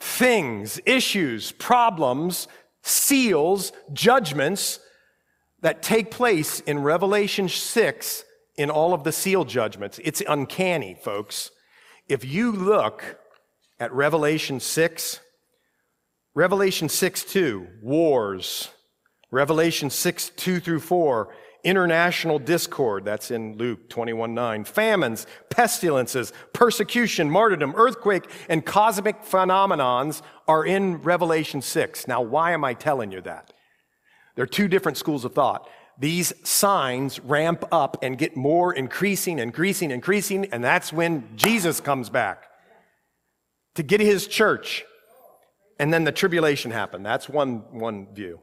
things, issues, problems, seals, judgments that take place in Revelation 6 in all of the seal judgments. It's uncanny, folks. If you look at Revelation 6, Revelation 6 2, wars. Revelation 6 2 through 4, international discord, that's in Luke 21 9, famines, pestilences, persecution, martyrdom, earthquake, and cosmic phenomenons are in Revelation 6. Now, why am I telling you that? There are two different schools of thought. These signs ramp up and get more increasing, increasing, increasing, and that's when Jesus comes back to get his church. And then the tribulation happened. That's one, one view.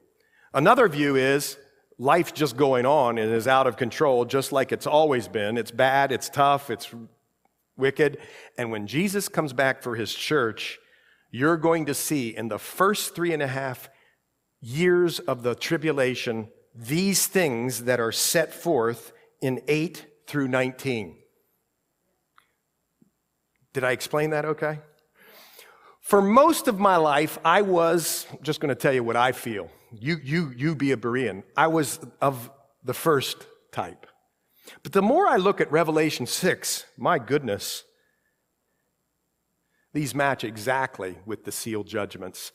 Another view is life just going on and is out of control, just like it's always been. It's bad, it's tough, it's wicked. And when Jesus comes back for his church, you're going to see in the first three and a half years of the tribulation these things that are set forth in 8 through 19. Did I explain that okay? For most of my life, I was, just going to tell you what I feel. You, you, you be a Berean. I was of the first type. But the more I look at Revelation 6, my goodness, these match exactly with the seal judgments.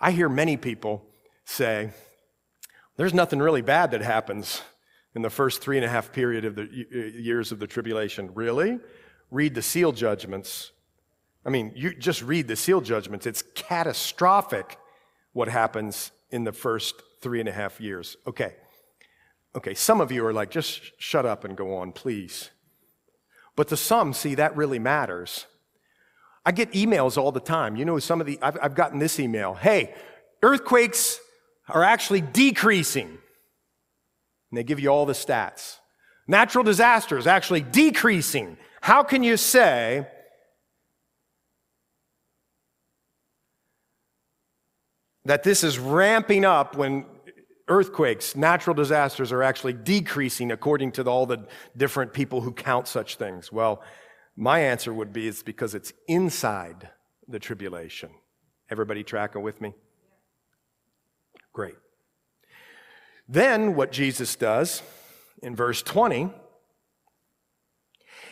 I hear many people say, there's nothing really bad that happens in the first three and a half period of the years of the tribulation. Really? Read the seal judgments. I mean, you just read the seal judgments. It's catastrophic what happens in the first three and a half years. Okay. Okay, some of you are like, just shut up and go on, please. But to some, see, that really matters. I get emails all the time. You know, some of the, I've, I've gotten this email. Hey, earthquakes are actually decreasing. And they give you all the stats. Natural disasters actually decreasing. How can you say that this is ramping up when earthquakes, natural disasters are actually decreasing according to all the different people who count such things? Well, my answer would be it's because it's inside the tribulation. Everybody tracking with me? Great. Then, what Jesus does in verse 20,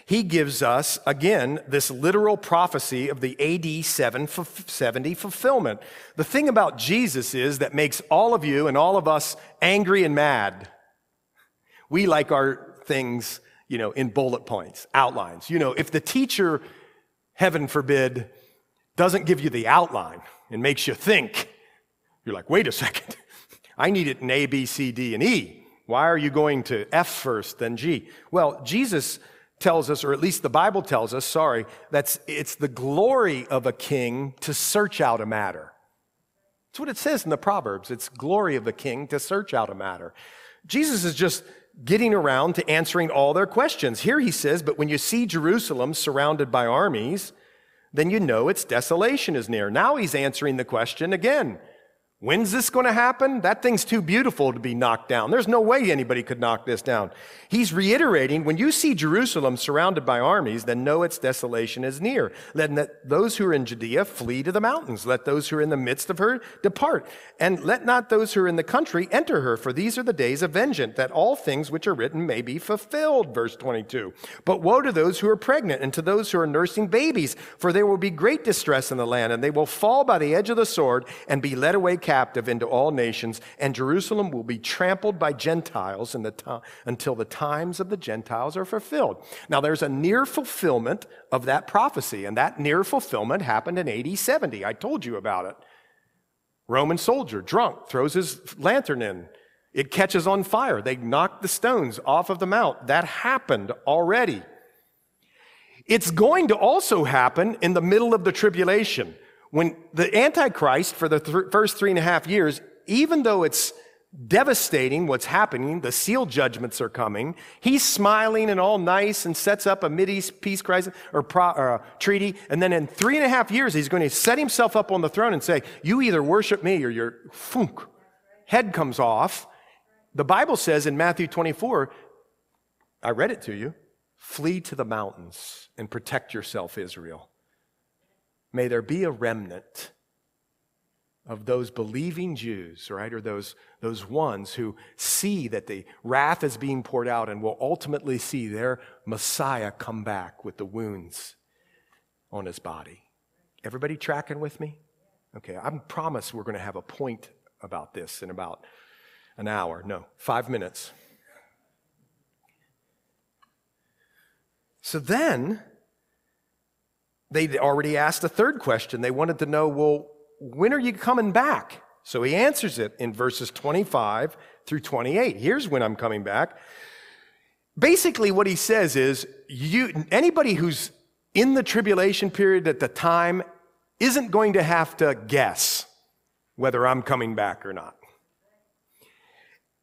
he gives us, again, this literal prophecy of the AD 770 fulfillment. The thing about Jesus is that makes all of you and all of us angry and mad. We like our things, you know, in bullet points, outlines. You know, if the teacher, heaven forbid, doesn't give you the outline and makes you think, you're like, wait a second. I need it in A, B, C, D, and E. Why are you going to F first, then G? Well, Jesus tells us, or at least the Bible tells us, sorry, that it's the glory of a king to search out a matter. That's what it says in the Proverbs. It's glory of the king to search out a matter. Jesus is just getting around to answering all their questions. Here he says, But when you see Jerusalem surrounded by armies, then you know its desolation is near. Now he's answering the question again When's this going to happen? That thing's too beautiful to be knocked down. There's no way anybody could knock this down. He's reiterating when you see Jerusalem surrounded by armies, then know its desolation is near. Let those who are in Judea flee to the mountains. Let those who are in the midst of her depart. And let not those who are in the country enter her, for these are the days of vengeance, that all things which are written may be fulfilled. Verse 22. But woe to those who are pregnant and to those who are nursing babies, for there will be great distress in the land, and they will fall by the edge of the sword and be led away captive captive into all nations, and Jerusalem will be trampled by Gentiles the until the times of the Gentiles are fulfilled. Now, there's a near fulfillment of that prophecy, and that near fulfillment happened in AD 70. I told you about it. Roman soldier, drunk, throws his lantern in. It catches on fire. They knock the stones off of the mount. That happened already. It's going to also happen in the middle of the tribulation when the Antichrist, for the th- first three and a half years, even though it's devastating what's happening, the seal judgments are coming, he's smiling and all nice and sets up a Mideast peace crisis or, pro, or treaty. And then in three and a half years, he's going to set himself up on the throne and say, You either worship me or your funk, head comes off. The Bible says in Matthew 24, I read it to you flee to the mountains and protect yourself, Israel. May there be a remnant of those believing Jews, right? Or those, those ones who see that the wrath is being poured out and will ultimately see their Messiah come back with the wounds on his body. Everybody tracking with me? Okay, I promise we're going to have a point about this in about an hour. No, five minutes. So then, they already asked a third question. They wanted to know, well, when are you coming back? So he answers it in verses 25 through 28. Here's when I'm coming back. Basically, what he says is, you, anybody who's in the tribulation period at the time isn't going to have to guess whether I'm coming back or not.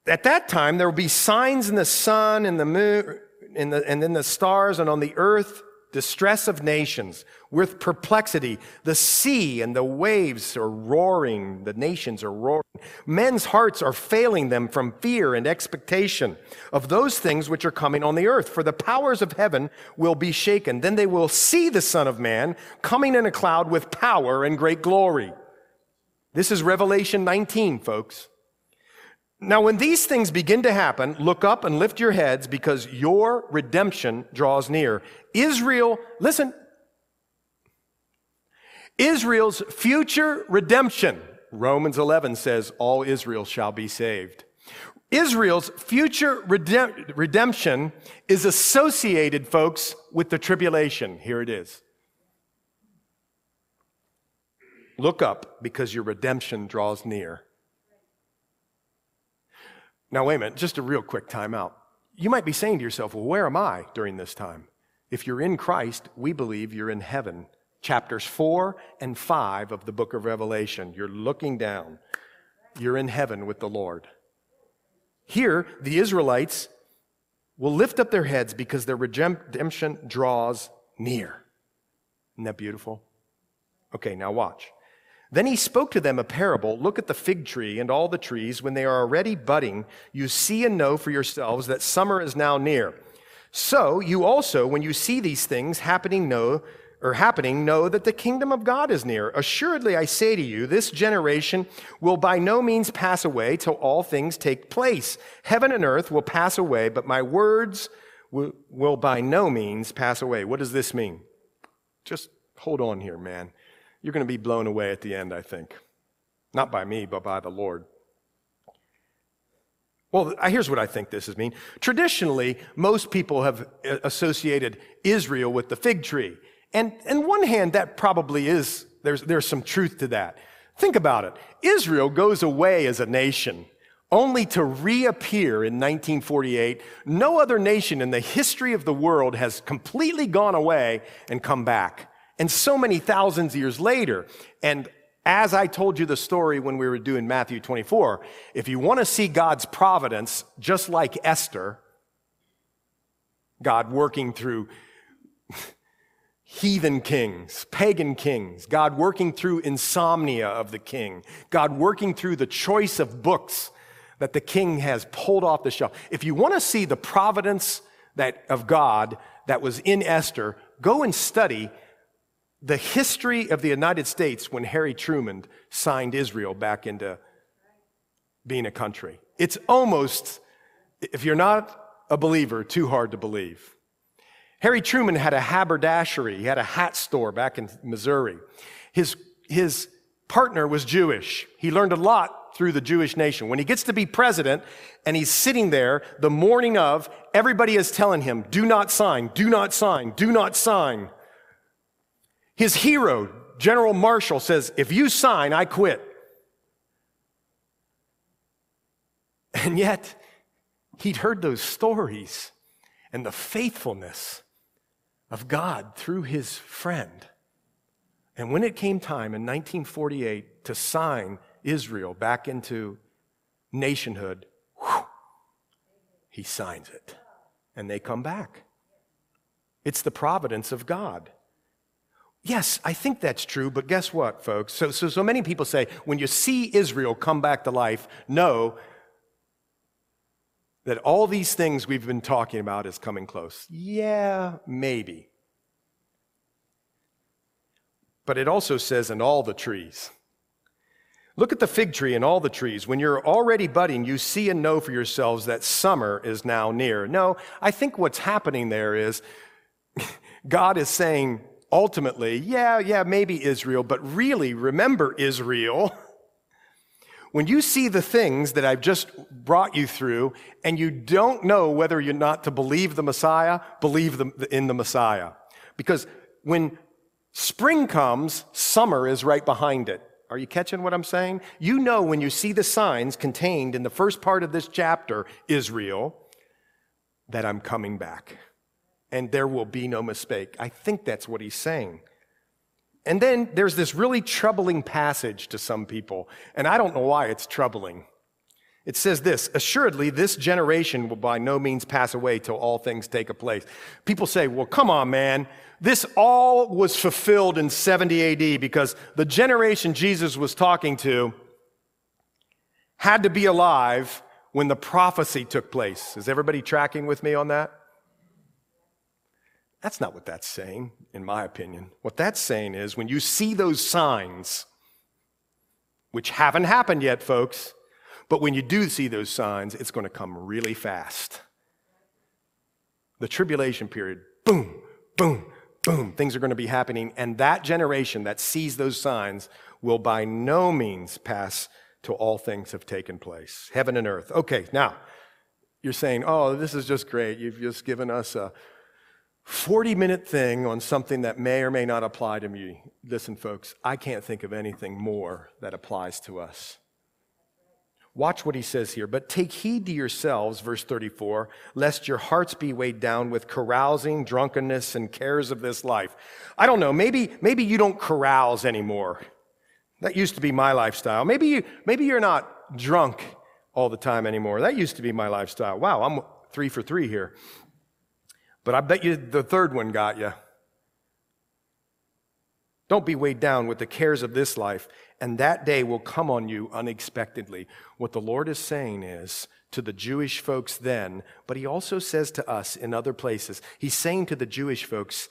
At that time, there will be signs in the sun and the moon, in the, and then the stars and on the earth distress of nations, with perplexity. The sea and the waves are roaring, the nations are roaring. Men's hearts are failing them from fear and expectation of those things which are coming on the earth. For the powers of heaven will be shaken. Then they will see the Son of Man coming in a cloud with power and great glory. This is Revelation 19, folks. Now, when these things begin to happen, look up and lift your heads because your redemption draws near. Israel, listen, Israel's future redemption, Romans 11 says, all Israel shall be saved. Israel's future redem- redemption is associated, folks, with the tribulation. Here it is. Look up because your redemption draws near. Now, wait a minute, just a real quick timeout. You might be saying to yourself, well, where am I during this time? If you're in Christ, we believe you're in heaven. Chapters 4 and 5 of the book of Revelation. You're looking down. You're in heaven with the Lord. Here, the Israelites will lift up their heads because their redemption draws near. Isn't that beautiful? Okay, now watch. Then he spoke to them a parable Look at the fig tree and all the trees. When they are already budding, you see and know for yourselves that summer is now near. So you also, when you see these things happening, know or happening, know that the kingdom of God is near. Assuredly, I say to you, this generation will by no means pass away till all things take place. Heaven and earth will pass away, but my words will, will by no means pass away. What does this mean? Just hold on here, man. You're going to be blown away at the end, I think. Not by me, but by the Lord. Well, here's what I think this is mean. Traditionally, most people have uh, associated Israel with the fig tree. And on one hand, that probably is, there's, there's some truth to that. Think about it. Israel goes away as a nation only to reappear in 1948. No other nation in the history of the world has completely gone away and come back. And so many thousands of years later. And as I told you the story when we were doing Matthew 24, if you want to see God's providence, just like Esther, God working through heathen kings, pagan kings, God working through insomnia of the king, God working through the choice of books that the king has pulled off the shelf. If you want to see the providence that, of God that was in Esther, go and study the history of the United States when Harry Truman signed Israel back into being a country. It's almost, if you're not a believer, too hard to believe. Harry Truman had a haberdashery, he had a hat store back in Missouri. His, his partner was Jewish. He learned a lot through the Jewish nation. When he gets to be president and he's sitting there the morning of, everybody is telling him, do not sign, do not sign, do not sign. His hero, General Marshall, says, if you sign, I quit. And yet, he'd heard those stories and the faithfulness of God through his friend. And when it came time in 1948 to sign Israel back into nationhood, he signs it. And they come back. It's the providence of God. Yes, I think that's true, but guess what, folks? So, so, so many people say when you see Israel come back to life, know that all these things we've been talking about is coming close. Yeah, maybe. But it also says, in all the trees. Look at the fig tree and all the trees. When you're already budding, you see and know for yourselves that summer is now near. No, I think what's happening there is God is saying ultimately, yeah, yeah, maybe Israel, but really remember Israel. When you see the things that I've just brought you through and you don't know whether you're not to believe the Messiah, believe in the Messiah. Because when spring comes, summer is right behind it. Are you catching what I'm saying? You know when you see the signs contained in the first part of this chapter, Israel, that I'm coming back. And there will be no mistake. I think that's what he's saying. And then there's this really troubling passage to some people, and I don't know why it's troubling. It says this Assuredly, this generation will by no means pass away till all things take a place. People say, Well, come on, man. This all was fulfilled in 70 AD because the generation Jesus was talking to had to be alive when the prophecy took place. Is everybody tracking with me on that? That's not what that's saying, in my opinion. What that's saying is when you see those signs, which haven't happened yet, folks, but when you do see those signs, it's going to come really fast. The tribulation period, boom, boom, boom, things are going to be happening. And that generation that sees those signs will by no means pass till all things have taken place. Heaven and earth. Okay, now, you're saying, oh, this is just great. You've just given us a 40 minute thing on something that may or may not apply to me. Listen, folks, I can't think of anything more that applies to us. Watch what he says here. But take heed to yourselves, verse 34, lest your hearts be weighed down with carousing, drunkenness, and cares of this life. I don't know. Maybe, maybe you don't carouse anymore. That used to be my lifestyle. Maybe, you, maybe you're not drunk all the time anymore. That used to be my lifestyle. Wow, I'm three for three here. But I bet you the third one got you. Don't be weighed down with the cares of this life, and that day will come on you unexpectedly. What the Lord is saying is to the Jewish folks then, but He also says to us in other places, He's saying to the Jewish folks,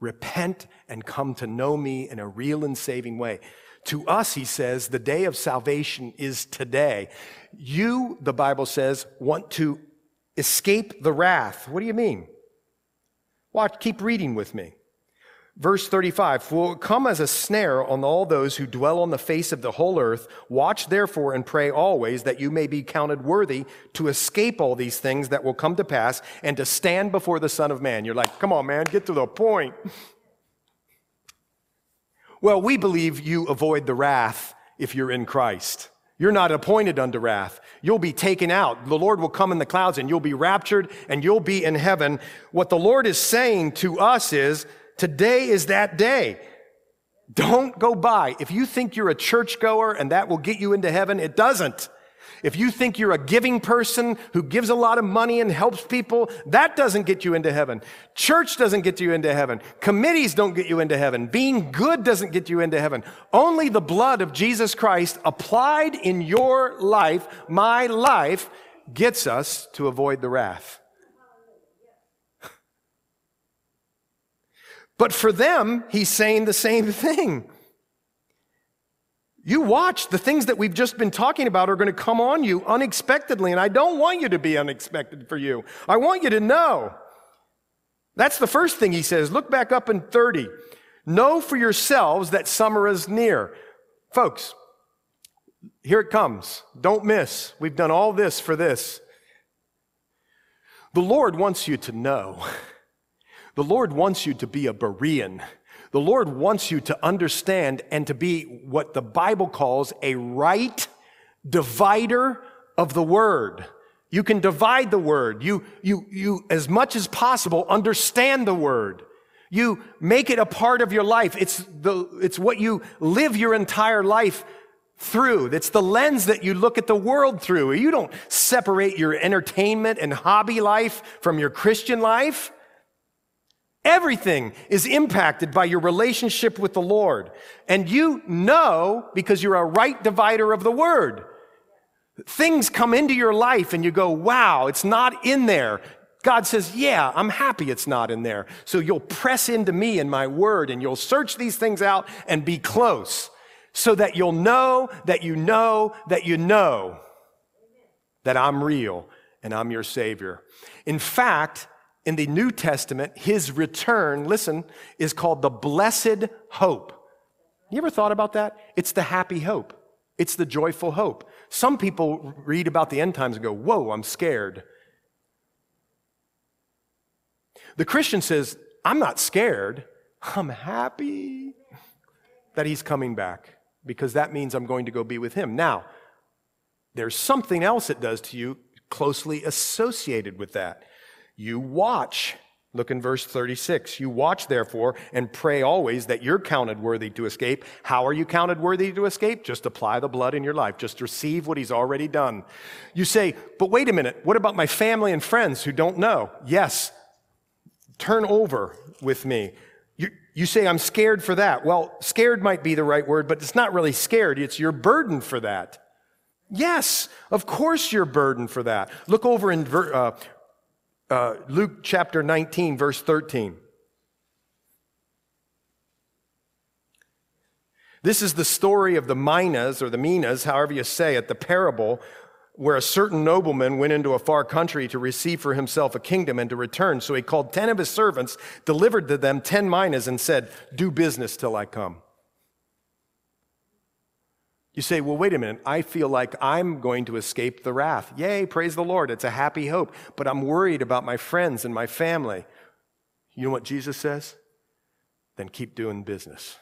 Repent and come to know me in a real and saving way. To us, he says, the day of salvation is today. You, the Bible says, want to escape the wrath. What do you mean? Watch, keep reading with me. Verse 35 For it come as a snare on all those who dwell on the face of the whole earth. Watch therefore and pray always that you may be counted worthy to escape all these things that will come to pass and to stand before the Son of Man. You're like, come on, man, get to the point. Well, we believe you avoid the wrath if you're in Christ. You're not appointed unto wrath. You'll be taken out. The Lord will come in the clouds and you'll be raptured and you'll be in heaven. What the Lord is saying to us is, today is that day. Don't go by. If you think you're a churchgoer and that will get you into heaven, it doesn't. If you think you're a giving person who gives a lot of money and helps people, that doesn't get you into heaven. Church doesn't get you into heaven. Committees don't get you into heaven. Being good doesn't get you into heaven. Only the blood of Jesus Christ applied in your life, my life, gets us to avoid the wrath. But for them, he's saying the same thing. You watch, the things that we've just been talking about are going to come on you unexpectedly, and I don't want you to be unexpected for you. I want you to know. That's the first thing he says. Look back up in 30. Know for yourselves that summer is near. Folks, here it comes. Don't miss. We've done all this for this. The Lord wants you to know. The Lord wants you to be a Berean. The Lord wants you to understand and to be what the Bible calls a right divider of the word. You can divide the word. You, you, you, as much as possible, understand the word. You make it a part of your life. It's the, it's what you live your entire life through. It's the lens that you look at the world through. You don't separate your entertainment and hobby life from your Christian life. Everything is impacted by your relationship with the Lord. And you know because you're a right divider of the word. Things come into your life and you go, wow, it's not in there. God says, yeah, I'm happy it's not in there. So you'll press into me and my word and you'll search these things out and be close so that you'll know that you know that you know that I'm real and I'm your savior. In fact, in the New Testament, his return, listen, is called the blessed hope. You ever thought about that? It's the happy hope. It's the joyful hope. Some people read about the end times and go, Whoa, I'm scared. The Christian says, I'm not scared. I'm happy that he's coming back because that means I'm going to go be with him. Now, there's something else it does to you closely associated with that. You watch. Look in verse 36. You watch, therefore, and pray always that you're counted worthy to escape. How are you counted worthy to escape? Just apply the blood in your life. Just receive what he's already done. You say, but wait a minute. What about my family and friends who don't know? Yes. Turn over with me. You, you say, I'm scared for that. Well, scared might be the right word, but it's not really scared. It's your burden for that. Yes, of course you're burdened for that. Look over in uh, uh, Luke chapter 19, verse 13. This is the story of the Minas or the Minas, however you say it, the parable where a certain nobleman went into a far country to receive for himself a kingdom and to return. So he called 10 of his servants, delivered to them 10 minas, and said, Do business till I come. You say, well, wait a minute. I feel like I'm going to escape the wrath. Yay, praise the Lord. It's a happy hope. But I'm worried about my friends and my family. You know what Jesus says? Then keep doing business.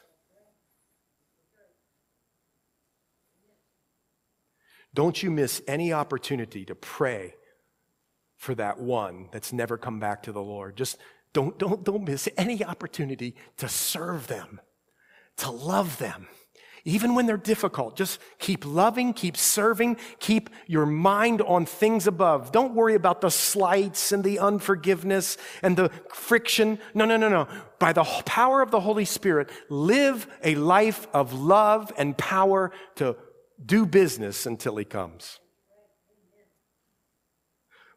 Don't you miss any opportunity to pray for that one that's never come back to the Lord. Just don't, don't, don't miss any opportunity to serve them, to love them even when they're difficult. Just keep loving, keep serving, keep your mind on things above. Don't worry about the slights and the unforgiveness and the friction. No, no, no, no. By the power of the Holy Spirit, live a life of love and power to do business until He comes.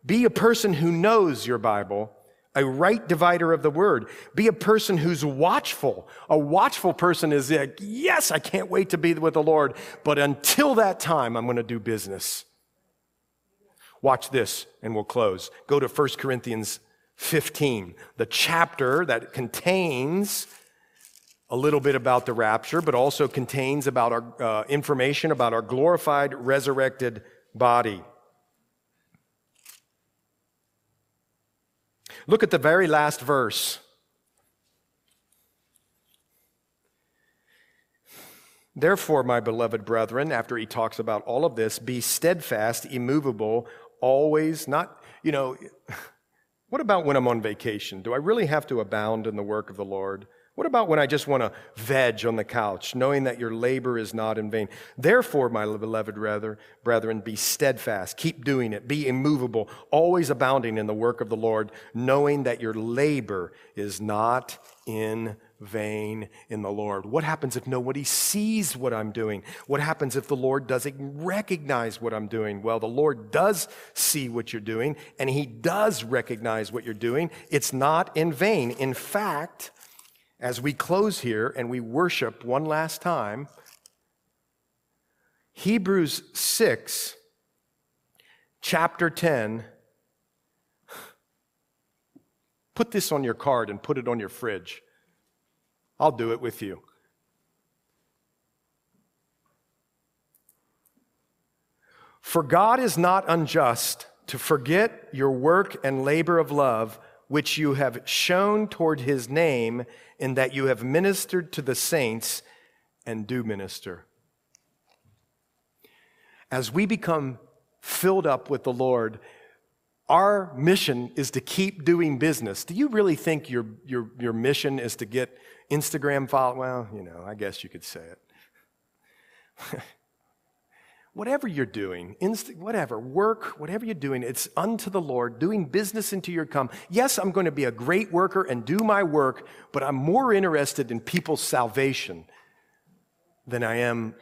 Be a person who knows your Bible a right divider of the word. Be a person who's watchful. A watchful person is like, yes, I can't wait to be with the Lord, but until that time, I'm going to do business. Watch this, and we'll close. Go to 1 Corinthians 15, the chapter that contains a little bit about the rapture, but also contains about our uh, information about our glorified, resurrected body. Look at the very last verse. Therefore, my beloved brethren, after he talks about all of this, be steadfast, immovable, always, not, you know, what about when I'm on vacation? Do I really have to abound in the work of the Lord? What about when I just want to veg on the couch, knowing that your labor is not in vain? Therefore, my beloved brethren, be steadfast, keep doing it, be immovable, always abounding in the work of the Lord, knowing that your labor is not in vain in the Lord. What happens if nobody sees what I'm doing? What happens if the Lord doesn't recognize what I'm doing? Well, the Lord does see what you're doing, and He does recognize what you're doing. It's not in vain. In fact, as we close here and we worship one last time, Hebrews 6, chapter 10. Put this on your card and put it on your fridge. I'll do it with you. For God is not unjust to forget your work and labor of love, which you have shown toward his name in that you have ministered to the saints and do minister. As we become filled up with the Lord, our mission is to keep doing business. Do you really think your, your, your mission is to get Instagram follow? Well, you know, I guess you could say it. whatever you're doing, inst- whatever, work, whatever you're doing, it's unto the Lord, doing business into your come. Yes, I'm going to be a great worker and do my work, but I'm more interested in people's salvation than I am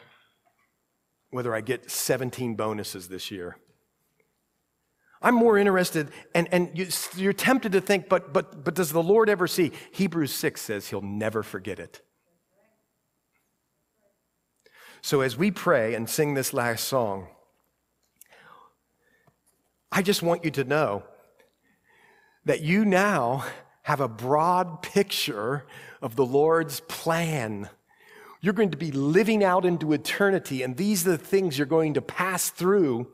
whether I get 17 bonuses this year. I'm more interested, and, and you, you're tempted to think, but, but, but does the Lord ever see? Hebrews 6 says he'll never forget it. So as we pray and sing this last song, I just want you to know that you now have a broad picture of the Lord's plan. You're going to be living out into eternity, and these are the things you're going to pass through.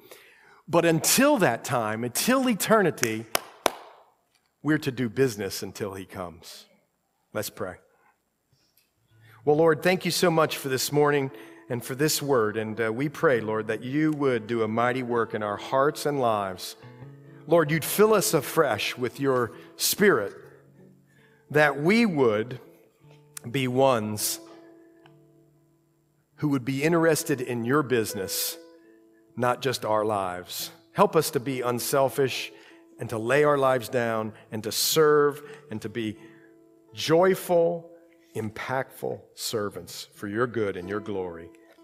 But until that time, until eternity, we're to do business until He comes. Let's pray. Well, Lord, thank you so much for this morning and for this word. And uh, we pray, Lord, that you would do a mighty work in our hearts and lives. Lord, you'd fill us afresh with your spirit, that we would be ones who would be interested in your business, not just our lives. Help us to be unselfish and to lay our lives down and to serve and to be joyful, impactful servants for your good and your glory.